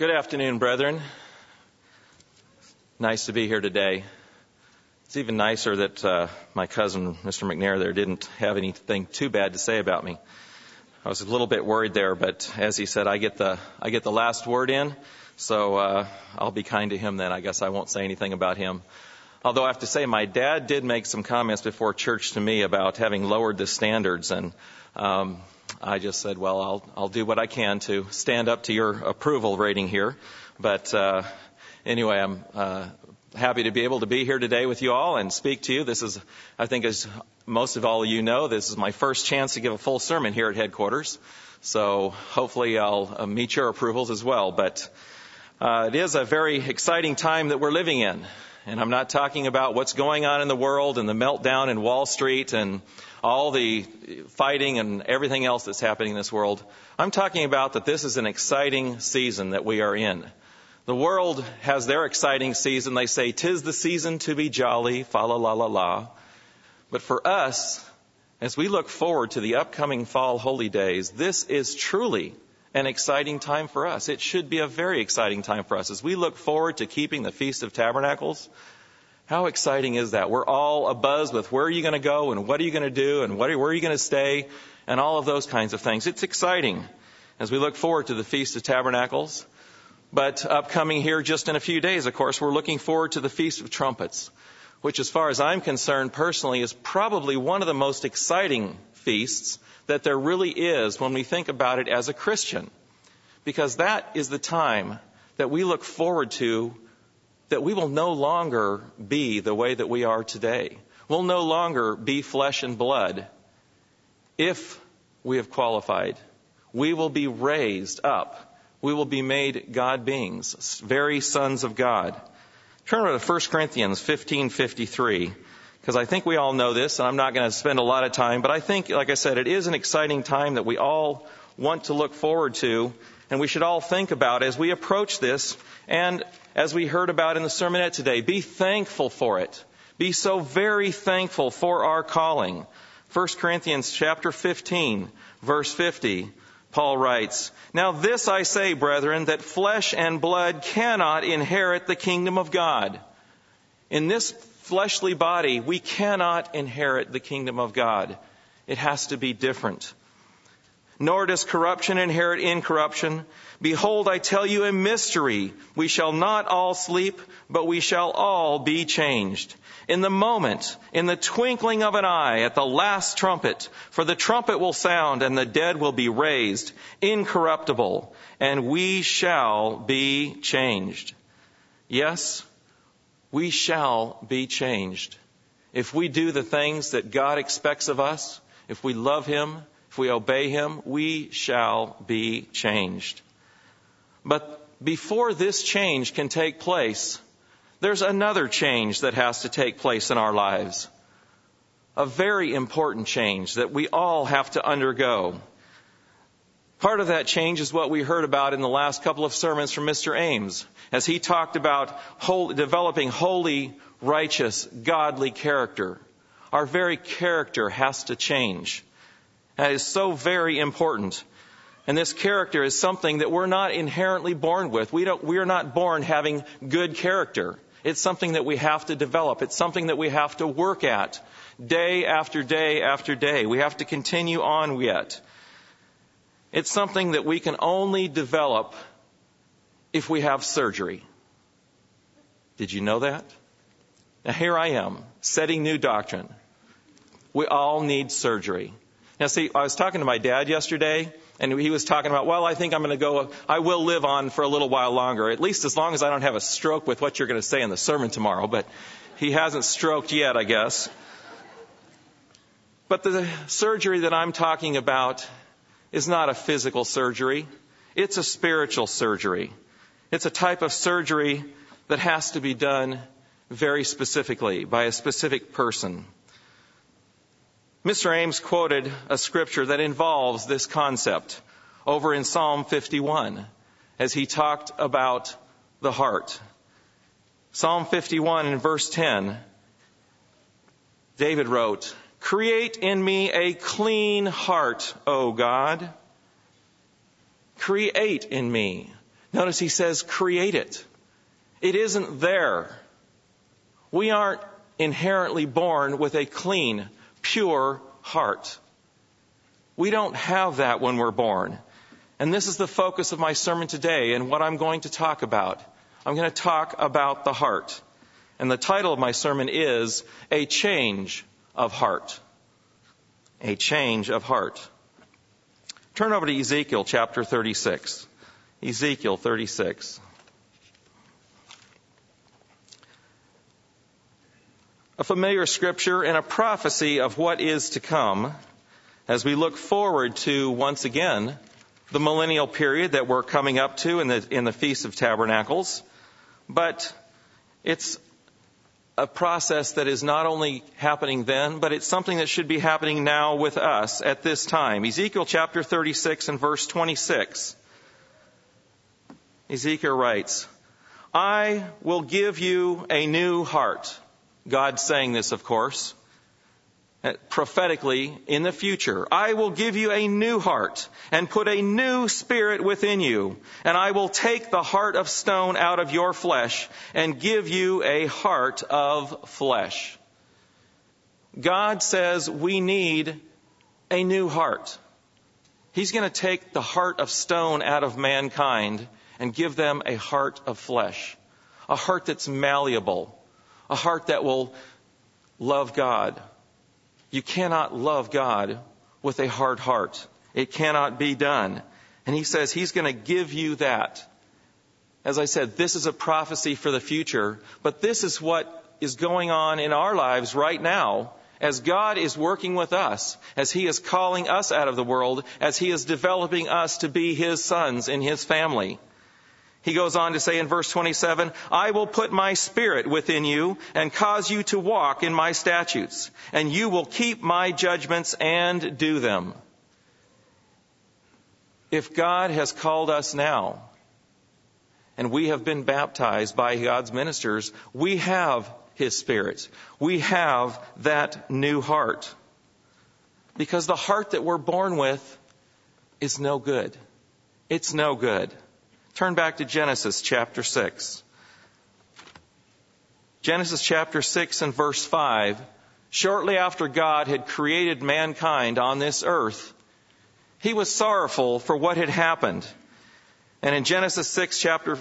Good afternoon, brethren. Nice to be here today. It's even nicer that uh, my cousin, Mr. McNair, there didn't have anything too bad to say about me. I was a little bit worried there, but as he said, I get the I get the last word in, so uh, I'll be kind to him then. I guess I won't say anything about him. Although I have to say, my dad did make some comments before church to me about having lowered the standards, and um, I just said, well, I'll, I'll do what I can to stand up to your approval rating here. But uh, anyway, I'm uh, happy to be able to be here today with you all and speak to you. This is, I think, as most of all of you know, this is my first chance to give a full sermon here at headquarters. So hopefully I'll uh, meet your approvals as well. But uh, it is a very exciting time that we're living in. And I'm not talking about what's going on in the world and the meltdown in Wall Street and all the fighting and everything else that's happening in this world. I'm talking about that this is an exciting season that we are in. The world has their exciting season. They say, tis the season to be jolly, fa la la la la. But for us, as we look forward to the upcoming fall holy days, this is truly an exciting time for us. It should be a very exciting time for us as we look forward to keeping the Feast of Tabernacles. How exciting is that? We're all abuzz with where are you going to go and what are you going to do and what are, where are you going to stay and all of those kinds of things. It's exciting as we look forward to the Feast of Tabernacles. But upcoming here just in a few days, of course, we're looking forward to the Feast of Trumpets, which as far as I'm concerned personally is probably one of the most exciting feasts that there really is when we think about it as a Christian. Because that is the time that we look forward to that we will no longer be the way that we are today. We'll no longer be flesh and blood if we have qualified. We will be raised up. We will be made God beings, very sons of God. Turn to 1 Corinthians 15:53 because I think we all know this and I'm not going to spend a lot of time, but I think like I said it is an exciting time that we all want to look forward to and we should all think about as we approach this and as we heard about in the sermonette today, be thankful for it. Be so very thankful for our calling. 1 Corinthians chapter 15, verse 50, Paul writes, Now this I say, brethren, that flesh and blood cannot inherit the kingdom of God. In this fleshly body, we cannot inherit the kingdom of God. It has to be different nor does corruption inherit incorruption. Behold, I tell you a mystery. We shall not all sleep, but we shall all be changed. In the moment, in the twinkling of an eye, at the last trumpet, for the trumpet will sound and the dead will be raised, incorruptible, and we shall be changed. Yes, we shall be changed. If we do the things that God expects of us, if we love Him, if we obey him, we shall be changed. But before this change can take place, there's another change that has to take place in our lives. A very important change that we all have to undergo. Part of that change is what we heard about in the last couple of sermons from Mr. Ames, as he talked about holy, developing holy, righteous, godly character. Our very character has to change. That is so very important. And this character is something that we're not inherently born with. We, don't, we are not born having good character. It's something that we have to develop. It's something that we have to work at day after day after day. We have to continue on yet. It's something that we can only develop if we have surgery. Did you know that? Now here I am, setting new doctrine. We all need surgery. Now, see, I was talking to my dad yesterday, and he was talking about, well, I think I'm going to go, I will live on for a little while longer, at least as long as I don't have a stroke with what you're going to say in the sermon tomorrow. But he hasn't stroked yet, I guess. But the surgery that I'm talking about is not a physical surgery. It's a spiritual surgery. It's a type of surgery that has to be done very specifically by a specific person. Mr. Ames quoted a scripture that involves this concept over in Psalm 51 as he talked about the heart. Psalm 51 in verse 10, David wrote, Create in me a clean heart, O God. Create in me. Notice he says, create it. It isn't there. We aren't inherently born with a clean, pure heart. We don't have that when we're born. And this is the focus of my sermon today and what I'm going to talk about. I'm going to talk about the heart. And the title of my sermon is A Change of Heart. A Change of Heart. Turn over to Ezekiel chapter 36. Ezekiel 36. A familiar scripture and a prophecy of what is to come as we look forward to once again the millennial period that we're coming up to in the, in the Feast of Tabernacles. But it's a process that is not only happening then, but it's something that should be happening now with us at this time. Ezekiel chapter 36 and verse 26. Ezekiel writes, I will give you a new heart. God saying this, of course, Uh, prophetically in the future. I will give you a new heart and put a new spirit within you. And I will take the heart of stone out of your flesh and give you a heart of flesh. God says we need a new heart. He's going to take the heart of stone out of mankind and give them a heart of flesh, a heart that's malleable, a heart that will love God. You cannot love God with a hard heart. It cannot be done. And he says he's going to give you that. As I said, this is a prophecy for the future, but this is what is going on in our lives right now as God is working with us, as He is calling us out of the world, as He is developing us to be His sons in His family. He goes on to say in verse 27, I will put my spirit within you and cause you to walk in my statutes, and you will keep my judgments and do them. If God has called us now, and we have been baptized by God's ministers, we have His Spirit. We have that new heart. Because the heart that we're born with is no good. It's no good. Turn back to Genesis chapter 6. Genesis chapter 6 and verse 5. Shortly after God had created mankind on this earth, he was sorrowful for what had happened. And in Genesis 6 chapter,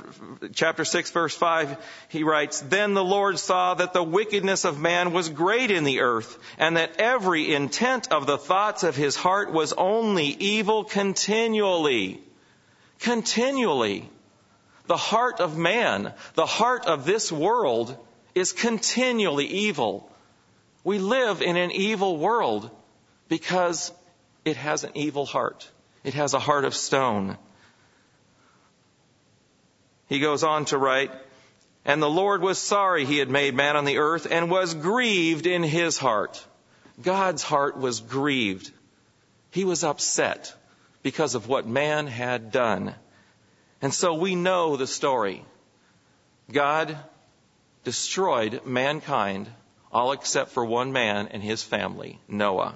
chapter 6 verse 5, he writes, Then the Lord saw that the wickedness of man was great in the earth, and that every intent of the thoughts of his heart was only evil continually continually. The heart of man, the heart of this world is continually evil. We live in an evil world because it has an evil heart. It has a heart of stone. He goes on to write, and the Lord was sorry he had made man on the earth and was grieved in his heart. God's heart was grieved. He was upset because of what man had done. And so we know the story. God destroyed mankind, all except for one man and his family, Noah.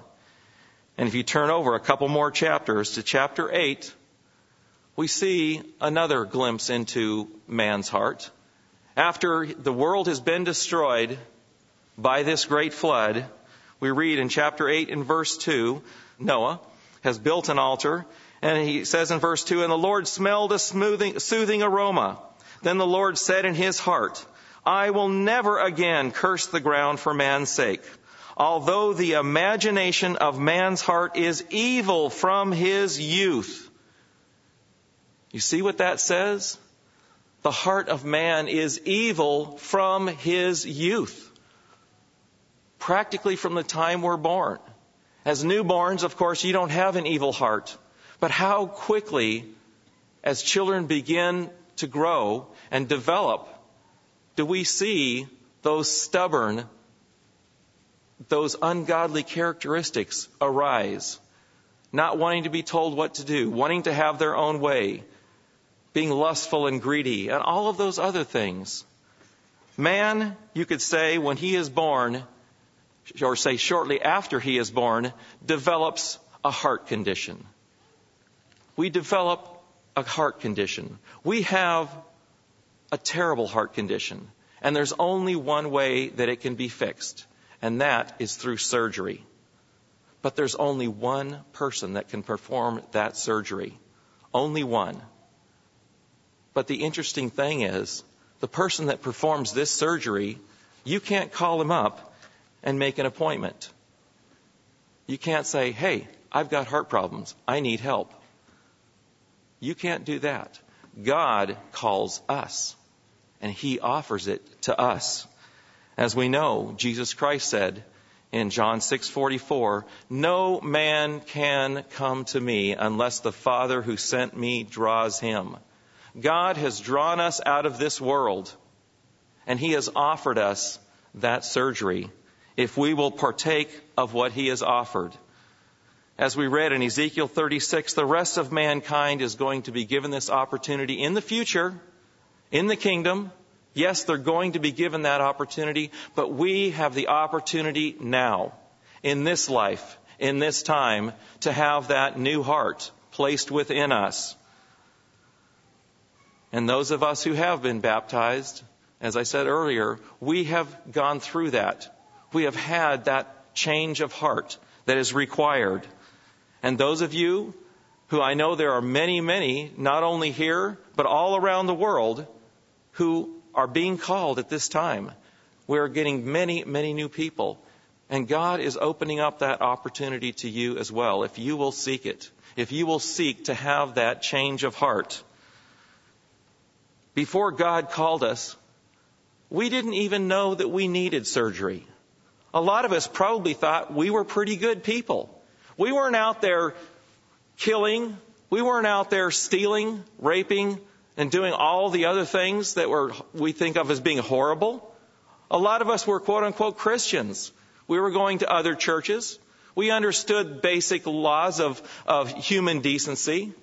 And if you turn over a couple more chapters to chapter 8, we see another glimpse into man's heart. After the world has been destroyed by this great flood, we read in chapter 8 and verse 2, Noah has built an altar, and he says in verse 2, And the Lord smelled a smoothing, soothing aroma. Then the Lord said in his heart, I will never again curse the ground for man's sake. Although the imagination of man's heart is evil from his youth. You see what that says? The heart of man is evil from his youth. Practically from the time we're born. As newborns, of course, you don't have an evil heart. But how quickly, as children begin to grow and develop, do we see those stubborn, those ungodly characteristics arise? Not wanting to be told what to do, wanting to have their own way, being lustful and greedy, and all of those other things. Man, you could say, when he is born, or say shortly after he is born, develops a heart condition. We develop a heart condition. We have a terrible heart condition. And there's only one way that it can be fixed, and that is through surgery. But there's only one person that can perform that surgery. Only one. But the interesting thing is, the person that performs this surgery, you can't call him up and make an appointment. You can't say, hey, I've got heart problems. I need help. You can't do that. God calls us, and He offers it to us. As we know, Jesus Christ said in John 6:44, "No man can come to me unless the Father who sent me draws him." God has drawn us out of this world, and He has offered us that surgery if we will partake of what He has offered. As we read in Ezekiel 36, the rest of mankind is going to be given this opportunity in the future, in the kingdom. Yes, they're going to be given that opportunity, but we have the opportunity now, in this life, in this time, to have that new heart placed within us. And those of us who have been baptized, as I said earlier, we have gone through that. We have had that change of heart that is required. And those of you who I know there are many, many, not only here, but all around the world, who are being called at this time. We're getting many, many new people. And God is opening up that opportunity to you as well, if you will seek it, if you will seek to have that change of heart. Before God called us, we didn't even know that we needed surgery. A lot of us probably thought we were pretty good people. We weren't out there killing. We weren't out there stealing, raping, and doing all the other things that were, we think of as being horrible. A lot of us were quote unquote Christians. We were going to other churches. We understood basic laws of, of human decency.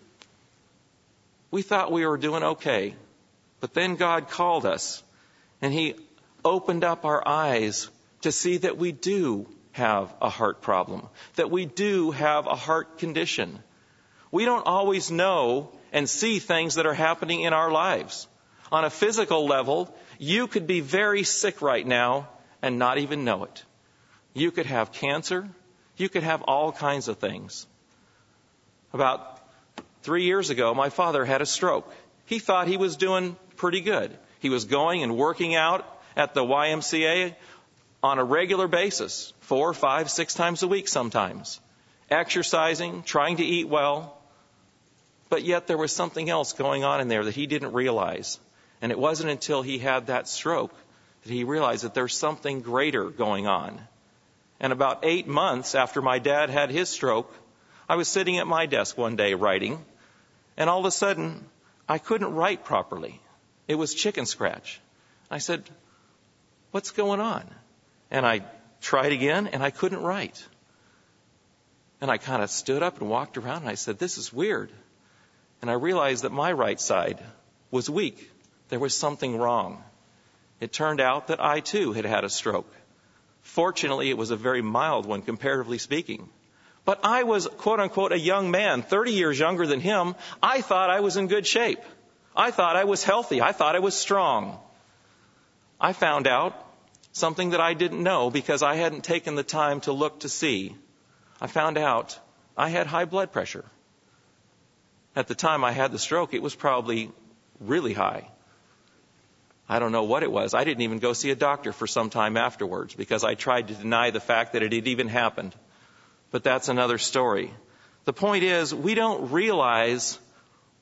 We thought we were doing okay. But then God called us and He opened up our eyes to see that we do have a heart problem, that we do have a heart condition. We don't always know and see things that are happening in our lives. On a physical level, you could be very sick right now and not even know it. You could have cancer. You could have all kinds of things. About three years ago, my father had a stroke. He thought he was doing pretty good. He was going and working out at the YMCA on a regular basis, four, five, six times a week sometimes, exercising, trying to eat well. But yet there was something else going on in there that he didn't realize. And it wasn't until he had that stroke that he realized that there's something greater going on. And about eight months after my dad had his stroke, I was sitting at my desk one day writing, and all of a sudden, I couldn't write properly. It was chicken scratch. I said, What's going on? And I tried again and I couldn't write. And I kind of stood up and walked around and I said, This is weird. And I realized that my right side was weak. There was something wrong. It turned out that I too had had a stroke. Fortunately, it was a very mild one, comparatively speaking. But I was, quote unquote, a young man, 30 years younger than him. I thought I was in good shape. I thought I was healthy. I thought I was strong. I found out something that I didn't know because I hadn't taken the time to look to see. I found out I had high blood pressure. At the time I had the stroke, it was probably really high. I don't know what it was. I didn't even go see a doctor for some time afterwards because I tried to deny the fact that it had even happened. But that's another story. The point is, we don't realize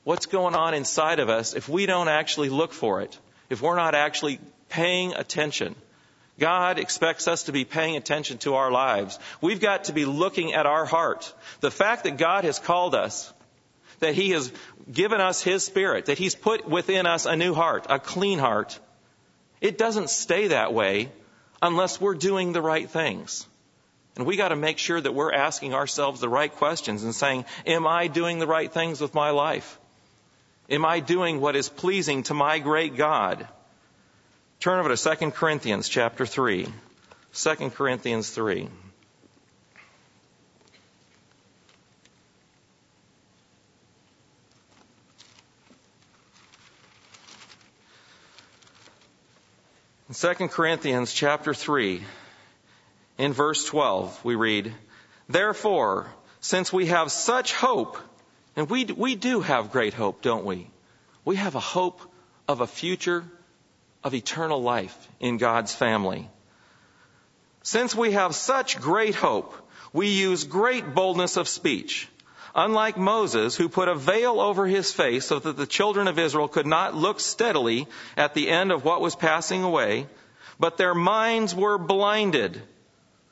what's going on inside of us if we don't actually look for it, if we're not actually paying attention. God expects us to be paying attention to our lives. We've got to be looking at our heart. The fact that God has called us, that He has given us His Spirit, that He's put within us a new heart, a clean heart, it doesn't stay that way unless we're doing the right things. And we got to make sure that we're asking ourselves the right questions and saying, Am I doing the right things with my life? Am I doing what is pleasing to my great God? Turn over to 2 Corinthians chapter 3. 2 Corinthians 3. In 2 Corinthians chapter 3, in verse 12, we read, Therefore, since we have such hope, and we, we do have great hope, don't we? We have a hope of a future of eternal life in God's family. Since we have such great hope, we use great boldness of speech. Unlike Moses, who put a veil over his face so that the children of Israel could not look steadily at the end of what was passing away, but their minds were blinded.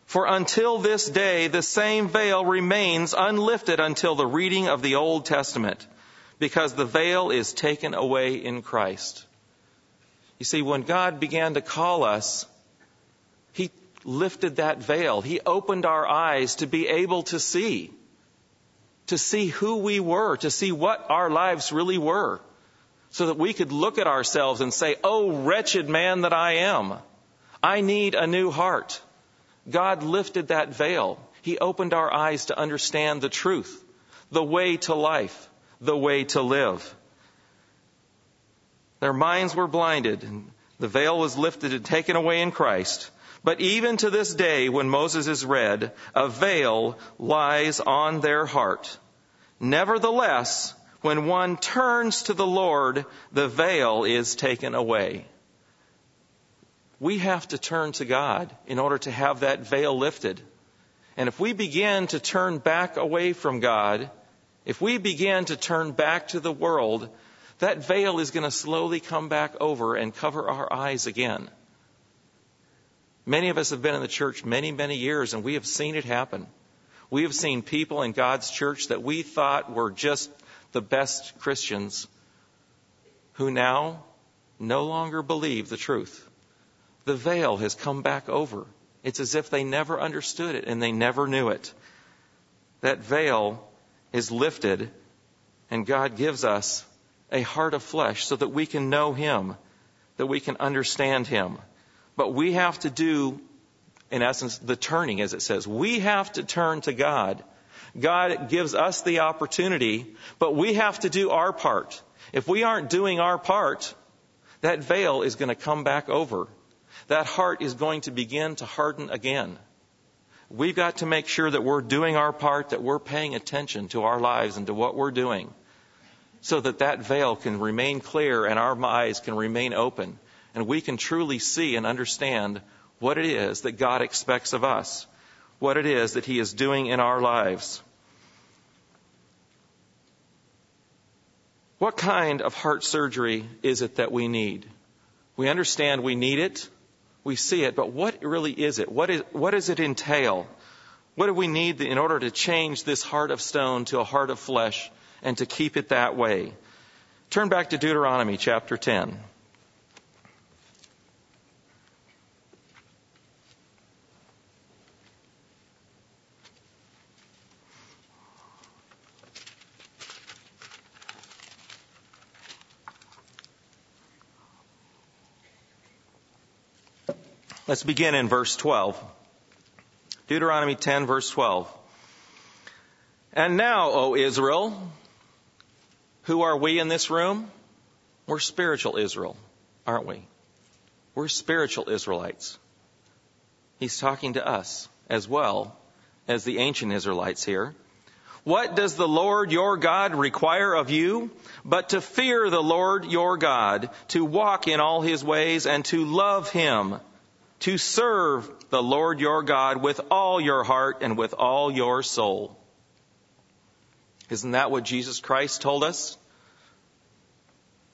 For until this day, the same veil remains unlifted until the reading of the Old Testament, because the veil is taken away in Christ. You see, when God began to call us, He lifted that veil. He opened our eyes to be able to see, to see who we were, to see what our lives really were, so that we could look at ourselves and say, Oh, wretched man that I am. I need a new heart. God lifted that veil. He opened our eyes to understand the truth, the way to life, the way to live. Their minds were blinded, and the veil was lifted and taken away in Christ. But even to this day, when Moses is read, a veil lies on their heart. Nevertheless, when one turns to the Lord, the veil is taken away. We have to turn to God in order to have that veil lifted. And if we begin to turn back away from God, if we begin to turn back to the world, that veil is going to slowly come back over and cover our eyes again. Many of us have been in the church many, many years and we have seen it happen. We have seen people in God's church that we thought were just the best Christians who now no longer believe the truth. The veil has come back over. It's as if they never understood it and they never knew it. That veil is lifted and God gives us a heart of flesh so that we can know Him, that we can understand Him. But we have to do, in essence, the turning, as it says. We have to turn to God. God gives us the opportunity, but we have to do our part. If we aren't doing our part, that veil is going to come back over. That heart is going to begin to harden again. We've got to make sure that we're doing our part, that we're paying attention to our lives and to what we're doing so that that veil can remain clear and our eyes can remain open and we can truly see and understand what it is that God expects of us, what it is that He is doing in our lives. What kind of heart surgery is it that we need? We understand we need it, we see it, but what really is it? What, is, what does it entail? What do we need in order to change this heart of stone to a heart of flesh and to keep it that way. Turn back to Deuteronomy chapter 10. Let's begin in verse 12. Deuteronomy 10 verse 12. And now, O Israel, who are we in this room? We're spiritual Israel, aren't we? We're spiritual Israelites. He's talking to us as well as the ancient Israelites here. What does the Lord your God require of you? But to fear the Lord your God, to walk in all his ways and to love him, to serve the Lord your God with all your heart and with all your soul. Isn't that what Jesus Christ told us?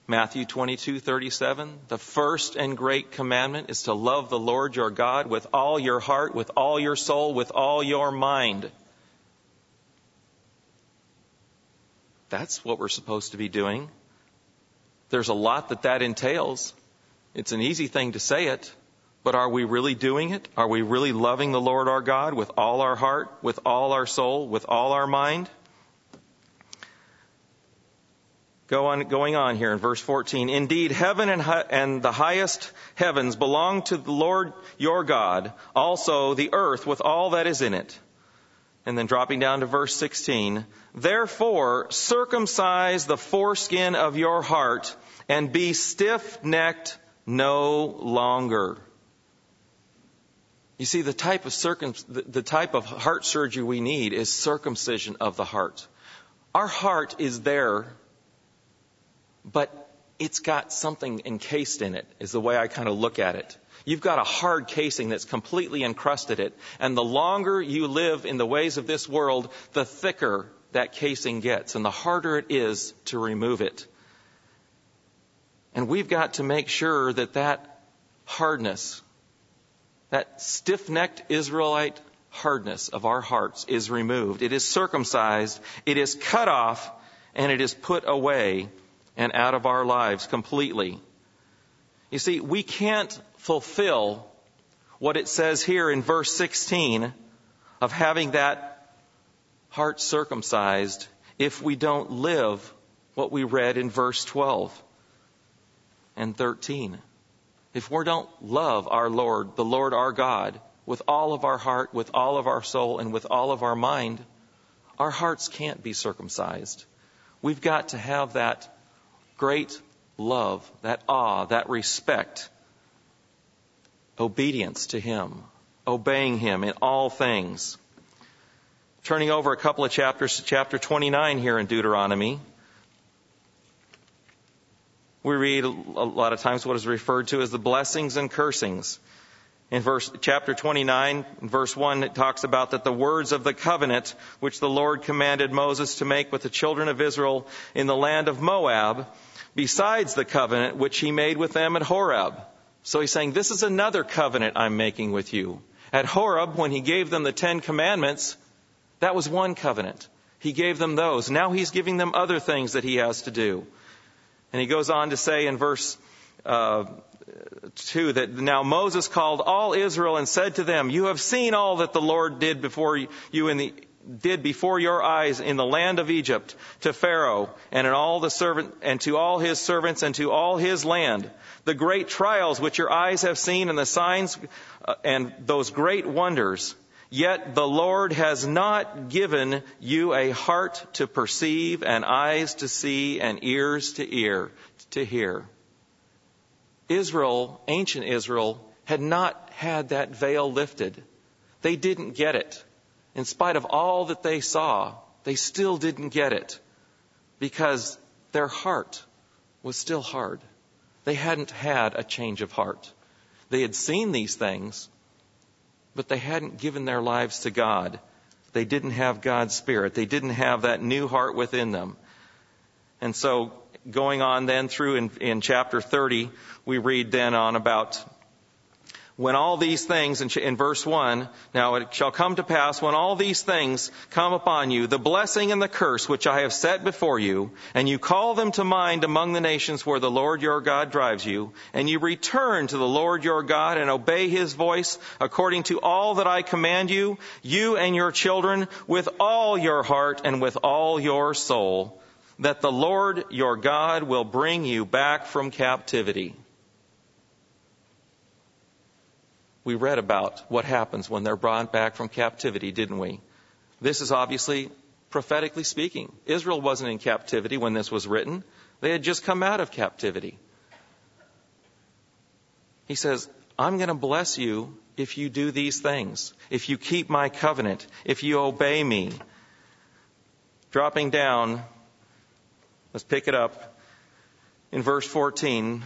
Matthew 22:37 The first and great commandment is to love the Lord your God with all your heart, with all your soul, with all your mind. That's what we're supposed to be doing. There's a lot that that entails. It's an easy thing to say it, but are we really doing it? Are we really loving the Lord our God with all our heart, with all our soul, with all our mind? Go on, going on here in verse 14. Indeed, heaven and, and the highest heavens belong to the Lord your God, also the earth with all that is in it. And then dropping down to verse 16. Therefore, circumcise the foreskin of your heart and be stiff necked no longer. You see, the type of circum, the type of heart surgery we need is circumcision of the heart. Our heart is there, but it's got something encased in it, is the way I kind of look at it. You've got a hard casing that's completely encrusted it. And the longer you live in the ways of this world, the thicker that casing gets and the harder it is to remove it. And we've got to make sure that that hardness, that stiff-necked Israelite hardness of our hearts is removed. It is circumcised, it is cut off, and it is put away and out of our lives completely. You see, we can't fulfill what it says here in verse 16 of having that heart circumcised if we don't live what we read in verse 12 and 13. If we don't love our Lord, the Lord our God, with all of our heart, with all of our soul, and with all of our mind, our hearts can't be circumcised. We've got to have that great love, that awe, that respect obedience to Him, obeying Him in all things. Turning over a couple of chapters to chapter 29 here in Deuteronomy, we read a lot of times what is referred to as the blessings and cursings. In verse, chapter 29, verse 1, it talks about that the words of the covenant which the Lord commanded Moses to make with the children of Israel in the land of Moab, besides the covenant which he made with them at Horeb. So he's saying, This is another covenant I'm making with you. At Horeb, when he gave them the Ten Commandments, that was one covenant. He gave them those. Now he's giving them other things that he has to do. And he goes on to say in verse uh, 2 that now Moses called all Israel and said to them, You have seen all that the Lord did before you in the did before your eyes in the land of Egypt to Pharaoh and in all the servant and to all his servants and to all his land the great trials which your eyes have seen and the signs uh, and those great wonders yet the Lord has not given you a heart to perceive and eyes to see and ears to ear to hear. Israel ancient Israel had not had that veil lifted. They didn't get it in spite of all that they saw, they still didn't get it because their heart was still hard. They hadn't had a change of heart. They had seen these things, but they hadn't given their lives to God. They didn't have God's Spirit. They didn't have that new heart within them. And so, going on then through in, in chapter 30, we read then on about when all these things, in, verse 1, now it shall come to pass when all these things come upon you, the blessing and the curse which I have set before you, and you call them to mind among the nations where the Lord your God drives you, and you return to the Lord your God and obey his voice according to all that I command you, you and your children, with all your heart and with all your soul, that the Lord your God will bring you back from captivity. We read about what happens when they're brought back from captivity, didn't we? This is obviously prophetically speaking. Israel wasn't in captivity when this was written. They had just come out of captivity. He says, I'm going to bless you if you do these things, if you keep my covenant, if you obey me. Dropping down, let's pick it up in verse 14.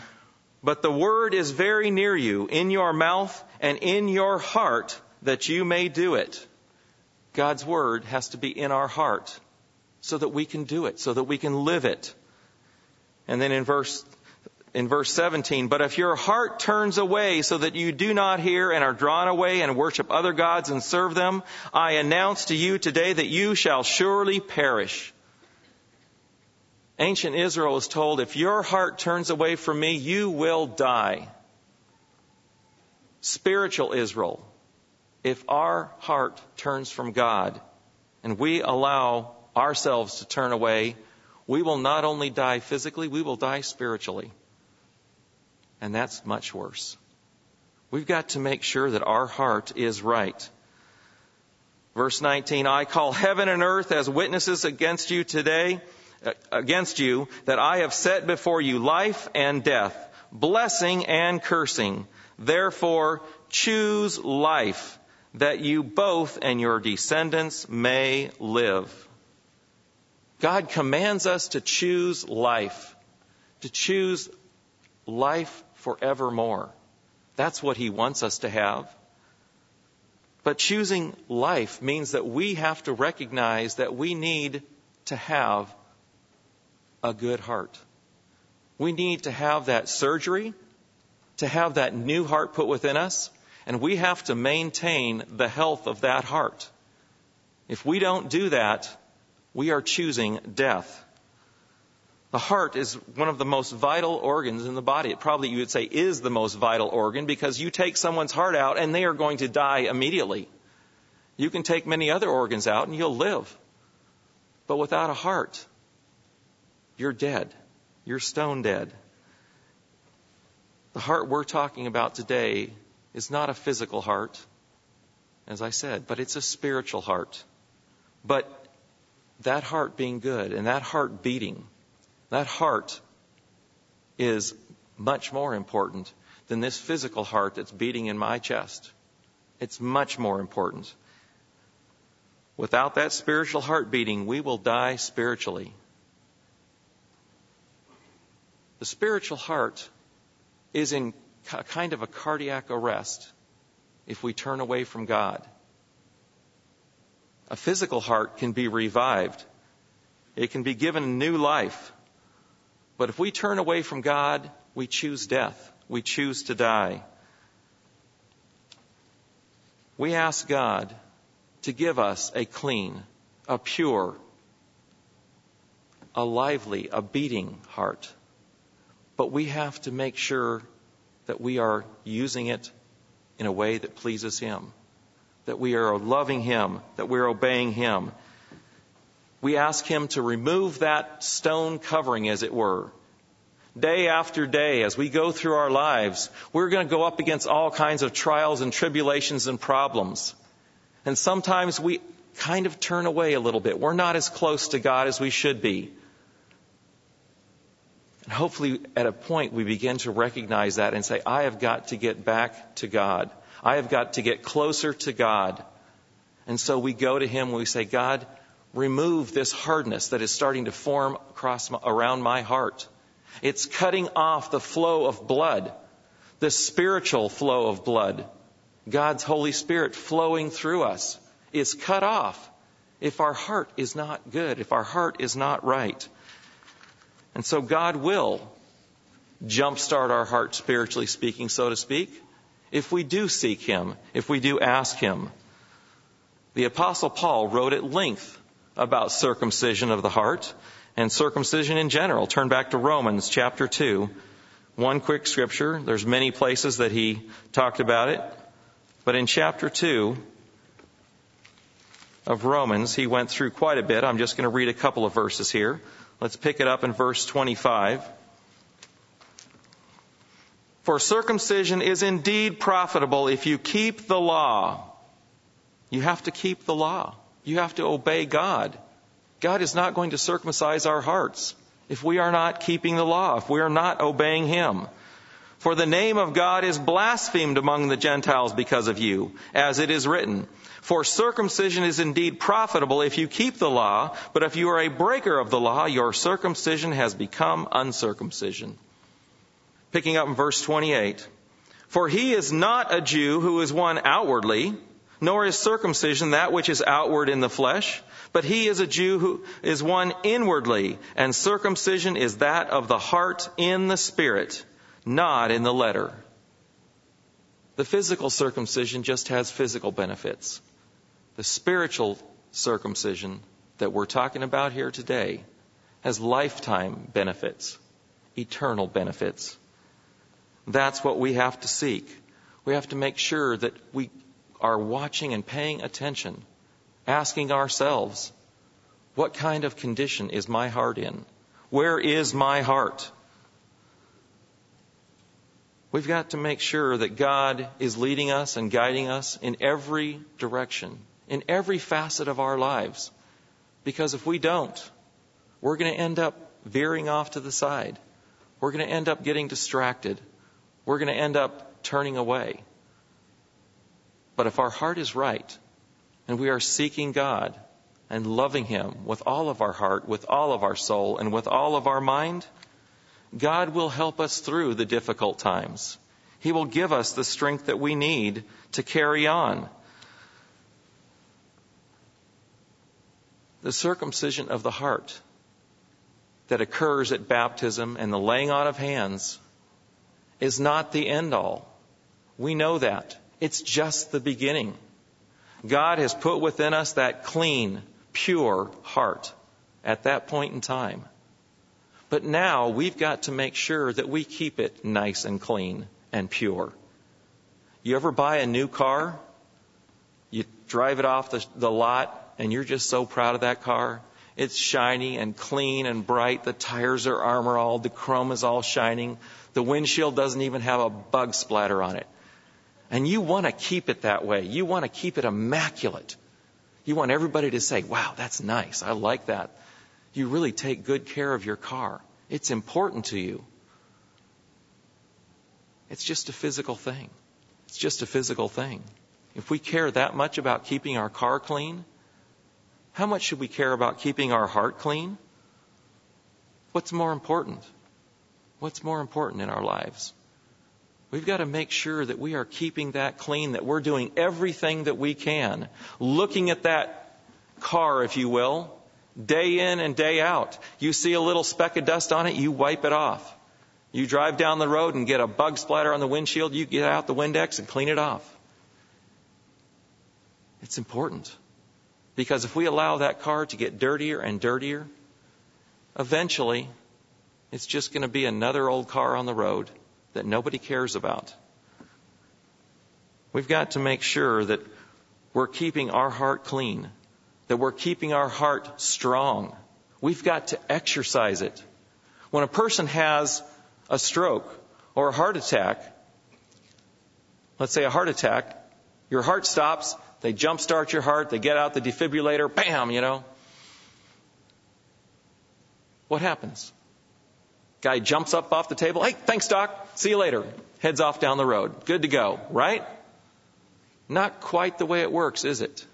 But the word is very near you, in your mouth and in your heart, that you may do it. God's word has to be in our heart so that we can do it, so that we can live it. And then in verse in verse 17, but if your heart turns away so that you do not hear and are drawn away and worship other gods and serve them, I announce to you today that you shall surely perish. Ancient Israel is told, if your heart turns away from me, you will die. Spiritual Israel, if our heart turns from God and we allow ourselves to turn away, we will not only die physically, we will die spiritually. And that's much worse. We've got to make sure that our heart is right. Verse 19, I call heaven and earth as witnesses against you today uh, against you that I have set before you life and death, blessing and cursing. Therefore, choose life, that you both and your descendants may live. God commands us to choose life, to choose life forevermore. That's what He wants us to have. But choosing life means that we have to recognize that we need to have a good heart. We need to have that surgery, to have that new heart put within us, and we have to maintain the health of that heart. If we don't do that, we are choosing death. The heart is one of the most vital organs in the body. It probably, you would say, is the most vital organ because you take someone's heart out and they are going to die immediately. You can take many other organs out and you'll live. But without a heart, you're dead. You're stone dead. The heart we're talking about today is not a physical heart, as I said, but it's a spiritual heart. But that heart being good and that heart beating, that heart is much more important than this physical heart that's beating in my chest. It's much more important. Without that spiritual heart beating, we will die spiritually. The spiritual heart is in a kind of a cardiac arrest if we turn away from God. A physical heart can be revived. It can be given new life. But if we turn away from God, we choose death. We choose to die. We ask God to give us a clean, a pure, a lively, a beating heart. But we have to make sure that we are using it in a way that pleases Him, that we are loving Him, that we're obeying Him. We ask Him to remove that stone covering, as it were. Day after day, as we go through our lives, we're going to go up against all kinds of trials and tribulations and problems. And sometimes we kind of turn away a little bit. We're not as close to God as we should be. And hopefully, at a point, we begin to recognize that and say, I have got to get back to God. I have got to get closer to God. And so we go to Him and we say, God, remove this hardness that is starting to form across around my heart. It's cutting off the flow of blood, the spiritual flow of blood. God's Holy Spirit flowing through us is cut off if our heart is not good, if our heart is not right. And so God will jumpstart our heart spiritually speaking, so to speak, if we do seek Him, if we do ask Him. The Apostle Paul wrote at length about circumcision of the heart and circumcision in general. Turn back to Romans chapter 2. One quick scripture. There's many places that he talked about it. But in chapter 2 of Romans, he went through quite a bit. I'm just going to read a couple of verses here. Let's pick it up in verse 25. For circumcision is indeed profitable if you keep the law. You have to keep the law. You have to obey God. God is not going to circumcise our hearts if we are not keeping the law, if we are not obeying Him. For the name of God is blasphemed among the Gentiles because of you, as it is written. For circumcision is indeed profitable if you keep the law, but if you are a breaker of the law, your circumcision has become uncircumcision. Picking up in verse 28. For he is not a Jew who is one outwardly, nor is circumcision that which is outward in the flesh, but he is a Jew who is one inwardly, and circumcision is that of the heart in the spirit, not in the letter. The physical circumcision just has physical benefits. The spiritual circumcision that we're talking about here today has lifetime benefits, eternal benefits. That's what we have to seek. We have to make sure that we are watching and paying attention, asking ourselves, what kind of condition is my heart in? Where is my heart? We've got to make sure that God is leading us and guiding us in every direction in every facet of our lives. Because if we don't, we're going to end up veering off to the side. we're going to end up getting distracted. We're going to end up turning away. But if our heart is right and we are seeking God and loving Him with all of our heart, with all of our soul, and with all of our mind, God will help us through the difficult times. He will give us the strength that we need to carry on. The circumcision of the heart that occurs at baptism and the laying on of hands is not the end all. We know that. It's just the beginning. God has put within us that clean, pure heart at that point in time. But now we've got to make sure that we keep it nice and clean and pure. You ever buy a new car? You drive it off the, the lot and you're just so proud of that car. It's shiny and clean and bright. The tires are Armor All. The chrome is all shining. The windshield doesn't even have a bug splatter on it. And you want to keep it that way. You want to keep it immaculate. You want everybody to say, wow, that's nice. I like that. You really take good care of your car. It's important to you. It's just a physical thing. It's just a physical thing. If we care that much about keeping our car clean, how much should we care about keeping our heart clean? What's more important? What's more important in our lives? We've got to make sure that we are keeping that clean, that we're doing everything that we can, looking at that car, if you will, day in and day out. You see a little speck of dust on it, you wipe it off. You drive down the road and get a bug splatter on the windshield, you get out the Windex and clean it off. It's important. Because if we allow that car to get dirtier and dirtier, eventually it's just going to be another old car on the road that nobody cares about. We've got to make sure that we're keeping our heart clean, that we're keeping our heart strong. We've got to exercise it. When a person has a stroke or a heart attack, let's say a heart attack, your heart stops, they jumpstart your heart, they get out the defibrillator, bam, you know. What happens? Guy jumps up off the table. Hey, thanks, doc. See you later. Heads off down the road. Good to go, right? Not quite the way it works, is it?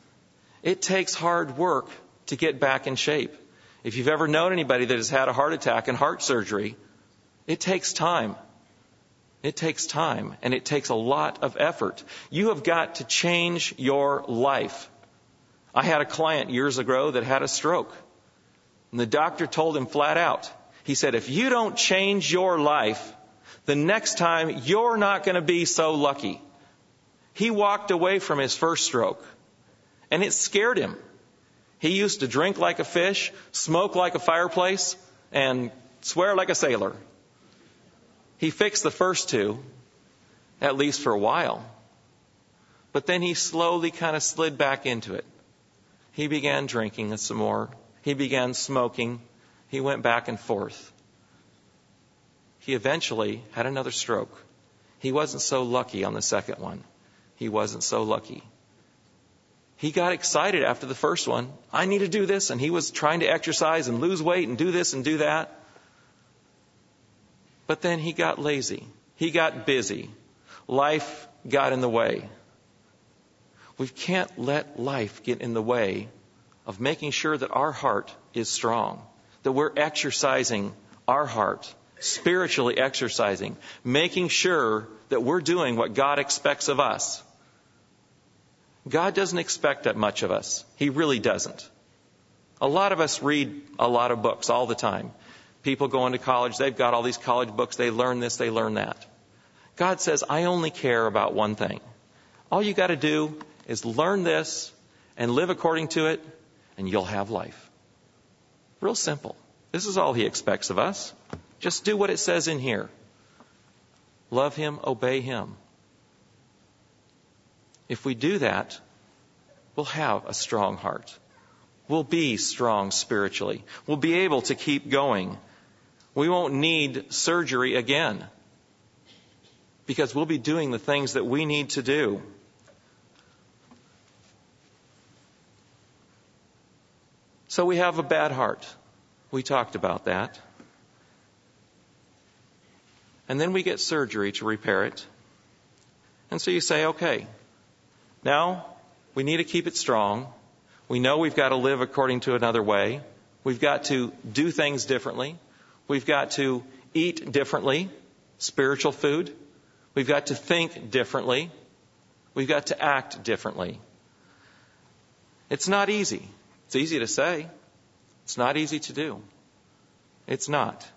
It takes hard work to get back in shape. If you've ever known anybody that has had a heart attack and heart surgery, it takes time. It takes time and it takes a lot of effort. You have got to change your life. I had a client years ago that had a stroke. And the doctor told him flat out, he said, if you don't change your life, the next time you're not going to be so lucky. He walked away from his first stroke and it scared him. He used to drink like a fish, smoke like a fireplace, and swear like a sailor. He fixed the first two, at least for a while. But then he slowly kind of slid back into it. He began drinking some more. He began smoking. He went back and forth. He eventually had another stroke. He wasn't so lucky on the second one. He wasn't so lucky. He got excited after the first one. I need to do this. And he was trying to exercise and lose weight and do this and do that. But then he got lazy. He got busy. Life got in the way. We can't let life get in the way of making sure that our heart is strong that we're exercising our heart, spiritually exercising, making sure that we're doing what God expects of us. God doesn't expect that much of us. He really doesn't. A lot of us read a lot of books all the time. People go into college, they've got all these college books, they learn this, they learn that. God says, I only care about one thing. All you got to do is learn this and live according to it, and you'll have life. Real simple. This is all he expects of us. Just do what it says in here. Love him, obey him. If we do that, we'll have a strong heart. We'll be strong spiritually. We'll be able to keep going. We won't need surgery again because we'll be doing the things that we need to do. So we have a bad heart. We talked about that. And then we get surgery to repair it. And so you say, okay, now we need to keep it strong. We know we've got to live according to another way. We've got to do things differently. We've got to eat differently, spiritual food. We've got to think differently. We've got to act differently. It's not easy. It's easy to say. It's not easy to do. It's not.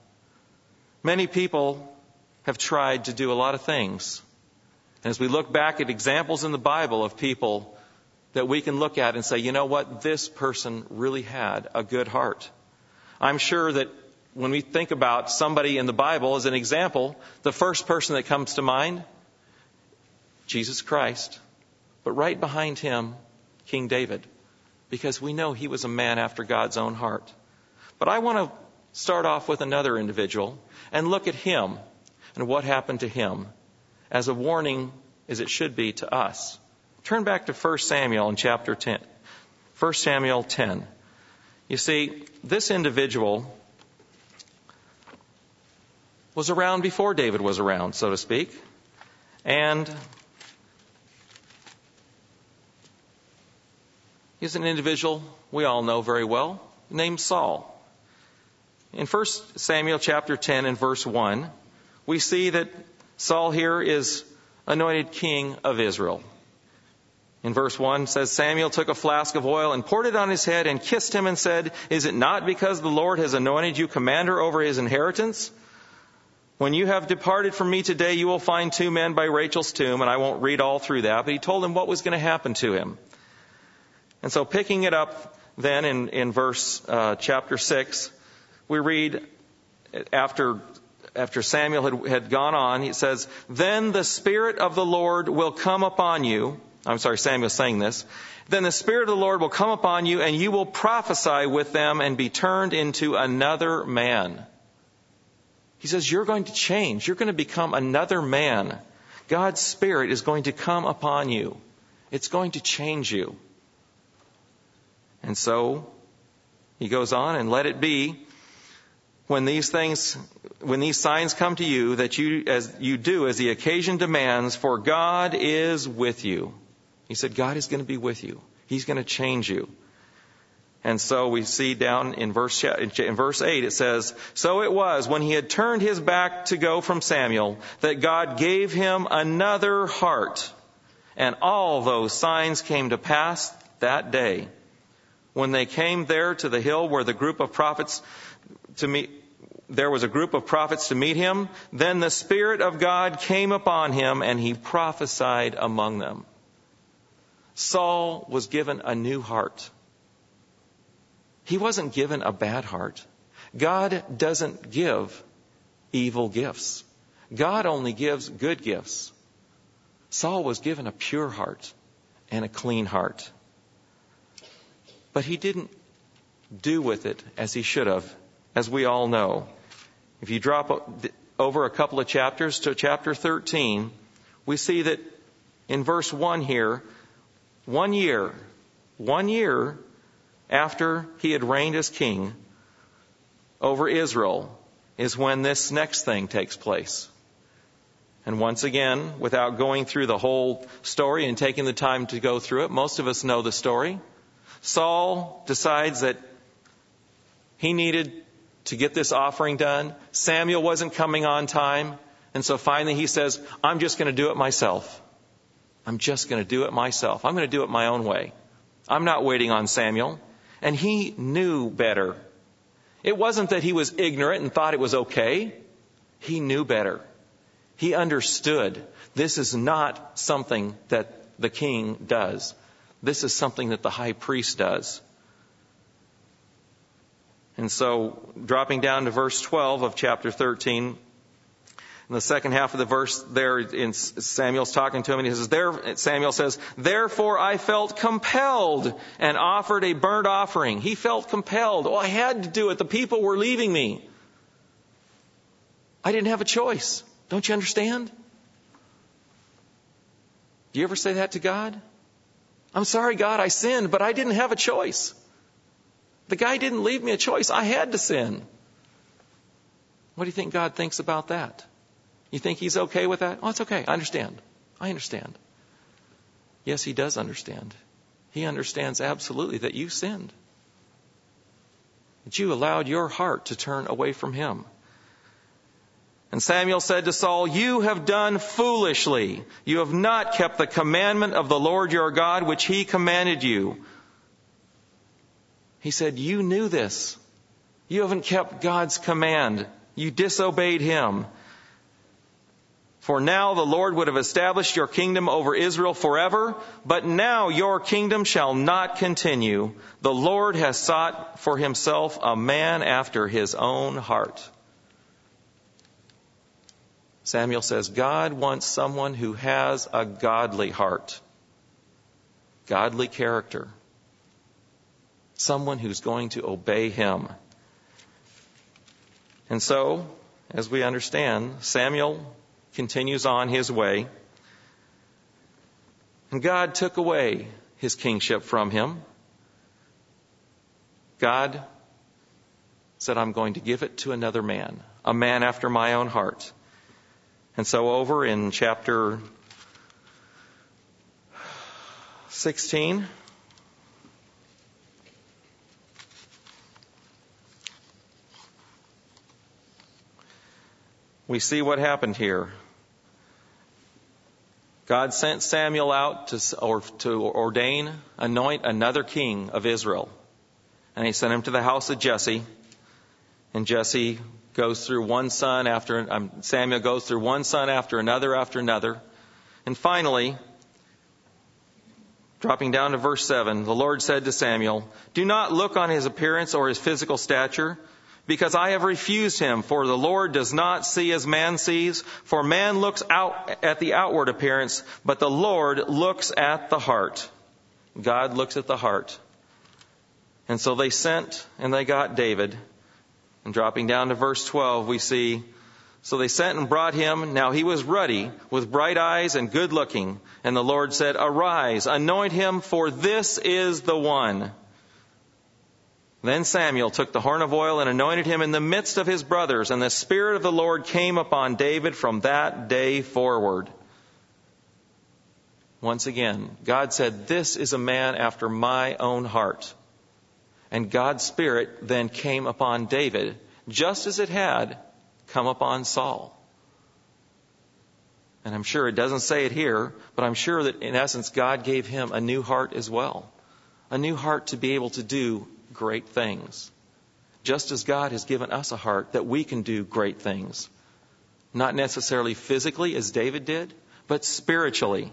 Many people have tried to do a lot of things. And as we look back at examples in the Bible of people that we can look at and say, you know what, this person really had a good heart. I'm sure that when we think about somebody in the Bible as an example, the first person that comes to mind, Jesus Christ. But right behind him, King David, because we know he was a man after God's own heart. But I want to start off with another individual and look at him and what happened to him as a warning as it should be to us. Turn back to 1 Samuel in chapter 10. 1 Samuel 10. You see, this individual was around before David was around, so to speak. And he's an individual we all know very well named Saul. In 1 Samuel chapter 10 and verse 1, we see that Saul here is anointed king of Israel. In verse 1 says, Samuel took a flask of oil and poured it on his head and kissed him and said, Is it not because the Lord has anointed you commander over his inheritance? When you have departed from me today, you will find two men by Rachel's tomb, and I won't read all through that, but he told him what was going to happen to him. And so picking it up then in, in verse, uh, chapter 6, we read after, after Samuel had, had gone on, he says, Then the Spirit of the Lord will come upon you. I'm sorry, Samuel's saying this. Then the Spirit of the Lord will come upon you, and you will prophesy with them and be turned into another man. He says, You're going to change. You're going to become another man. God's Spirit is going to come upon you. It's going to change you. And so he goes on and let it be when these things, when these signs come to you that you, as you do as the occasion demands, for God is with you. He said, God is going to be with you. He's going to change you. And so we see down in verse, in verse 8, it says, So it was when he had turned his back to go from Samuel that God gave him another heart. And all those signs came to pass that day. When they came there to the hill where the group of prophets to meet, there was a group of prophets to meet him, then the Spirit of God came upon him and he prophesied among them. Saul was given a new heart. He wasn't given a bad heart. God doesn't give evil gifts. God only gives good gifts. Saul was given a pure heart and a clean heart. But he didn't do with it as he should have, as we all know. If you drop over a couple of chapters to chapter 13, we see that in verse 1 here, one year, one year after he had reigned as king over Israel is when this next thing takes place. And once again, without going through the whole story and taking the time to go through it, most of us know the story. Saul decides that he needed to get this offering done. Samuel wasn't coming on time. And so finally he says, I'm just going to do it myself. I'm just going to do it myself. I'm going to do it my own way. I'm not waiting on Samuel. And he knew better. It wasn't that he was ignorant and thought it was okay. He knew better. He understood this is not something that the king does. This is something that the high priest does. And so, dropping down to verse 12 of chapter 13, in the second half of the verse there, in Samuel's talking to him, and he says, there, Samuel says, therefore I felt compelled and offered a burnt offering. He felt compelled. Oh, I had to do it. The people were leaving me. I didn't have a choice. Don't you understand? Do you ever say that to God? I'm sorry, God, I sinned, but I didn't have a choice. The guy didn't leave me a choice. I had to sin. What do you think God thinks about that? You think he's okay with that? Oh, it's okay. I understand. I understand. Yes, he does understand. He understands absolutely that you sinned. That you allowed your heart to turn away from him. And Samuel said to Saul, You have done foolishly. You have not kept the commandment of the Lord your God, which he commanded you. He said, You knew this. You haven't kept God's command. You disobeyed him. For now the Lord would have established your kingdom over Israel forever, but now your kingdom shall not continue. The Lord has sought for himself a man after his own heart. Samuel says, God wants someone who has a godly heart, godly character, someone who's going to obey him. And so, as we understand, Samuel continues on his way. And God took away his kingship from him. God said, I'm going to give it to another man, a man after my own heart. And so over in chapter 16, we see what happened here. God sent Samuel out to, or, to ordain, anoint another king of Israel. And he sent him to the house of Jesse. And Jesse goes through one son after, um, Samuel goes through one son after another after another. And finally, dropping down to verse 7, the Lord said to Samuel, Do not look on his appearance or his physical stature, because I have refused him, for the Lord does not see as man sees, for man looks out at the outward appearance, but the Lord looks at the heart. God looks at the heart. And so they sent and they got David. And dropping down to verse 12, we see, So they sent and brought him. Now he was ruddy, with bright eyes and good looking. And the Lord said, Arise, anoint him, for this is the one. Then Samuel took the horn of oil and anointed him in the midst of his brothers, and the Spirit of the Lord came upon David from that day forward. Once again, God said, This is a man after my own heart. And God's Spirit then came upon David, just as it had come upon Saul. And I'm sure it doesn't say it here, but I'm sure that in essence God gave him a new heart as well. A new heart to be able to do great things. Just as God has given us a heart that we can do great things. Not necessarily physically as David did, but spiritually.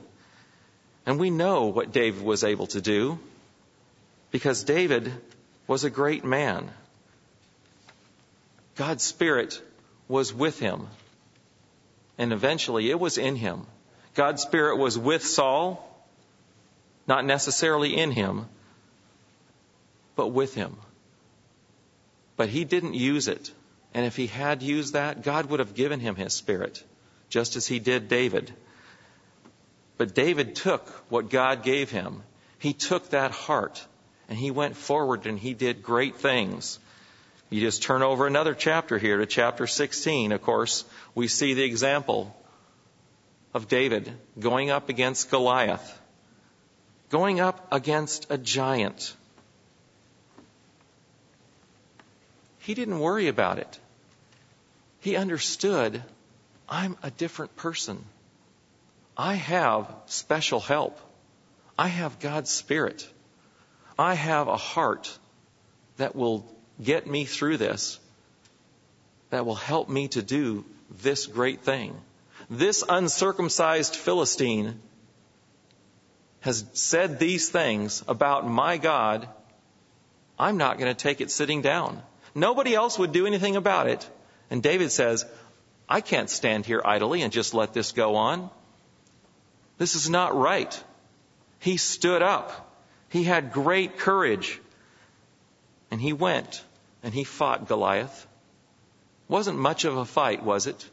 And we know what David was able to do because David was a great man. God's Spirit was with him. And eventually it was in him. God's Spirit was with Saul, not necessarily in him, but with him. But he didn't use it. And if he had used that, God would have given him his Spirit, just as he did David. But David took what God gave him. He took that heart and he went forward and he did great things. You just turn over another chapter here to chapter 16. Of course, we see the example of David going up against Goliath, going up against a giant. He didn't worry about it. He understood I'm a different person. I have special help. I have God's Spirit. I have a heart that will get me through this, that will help me to do this great thing. This uncircumcised Philistine has said these things about my God. I'm not going to take it sitting down. Nobody else would do anything about it. And David says, I can't stand here idly and just let this go on. This is not right. He stood up. He had great courage. And he went and he fought Goliath. Wasn't much of a fight, was it?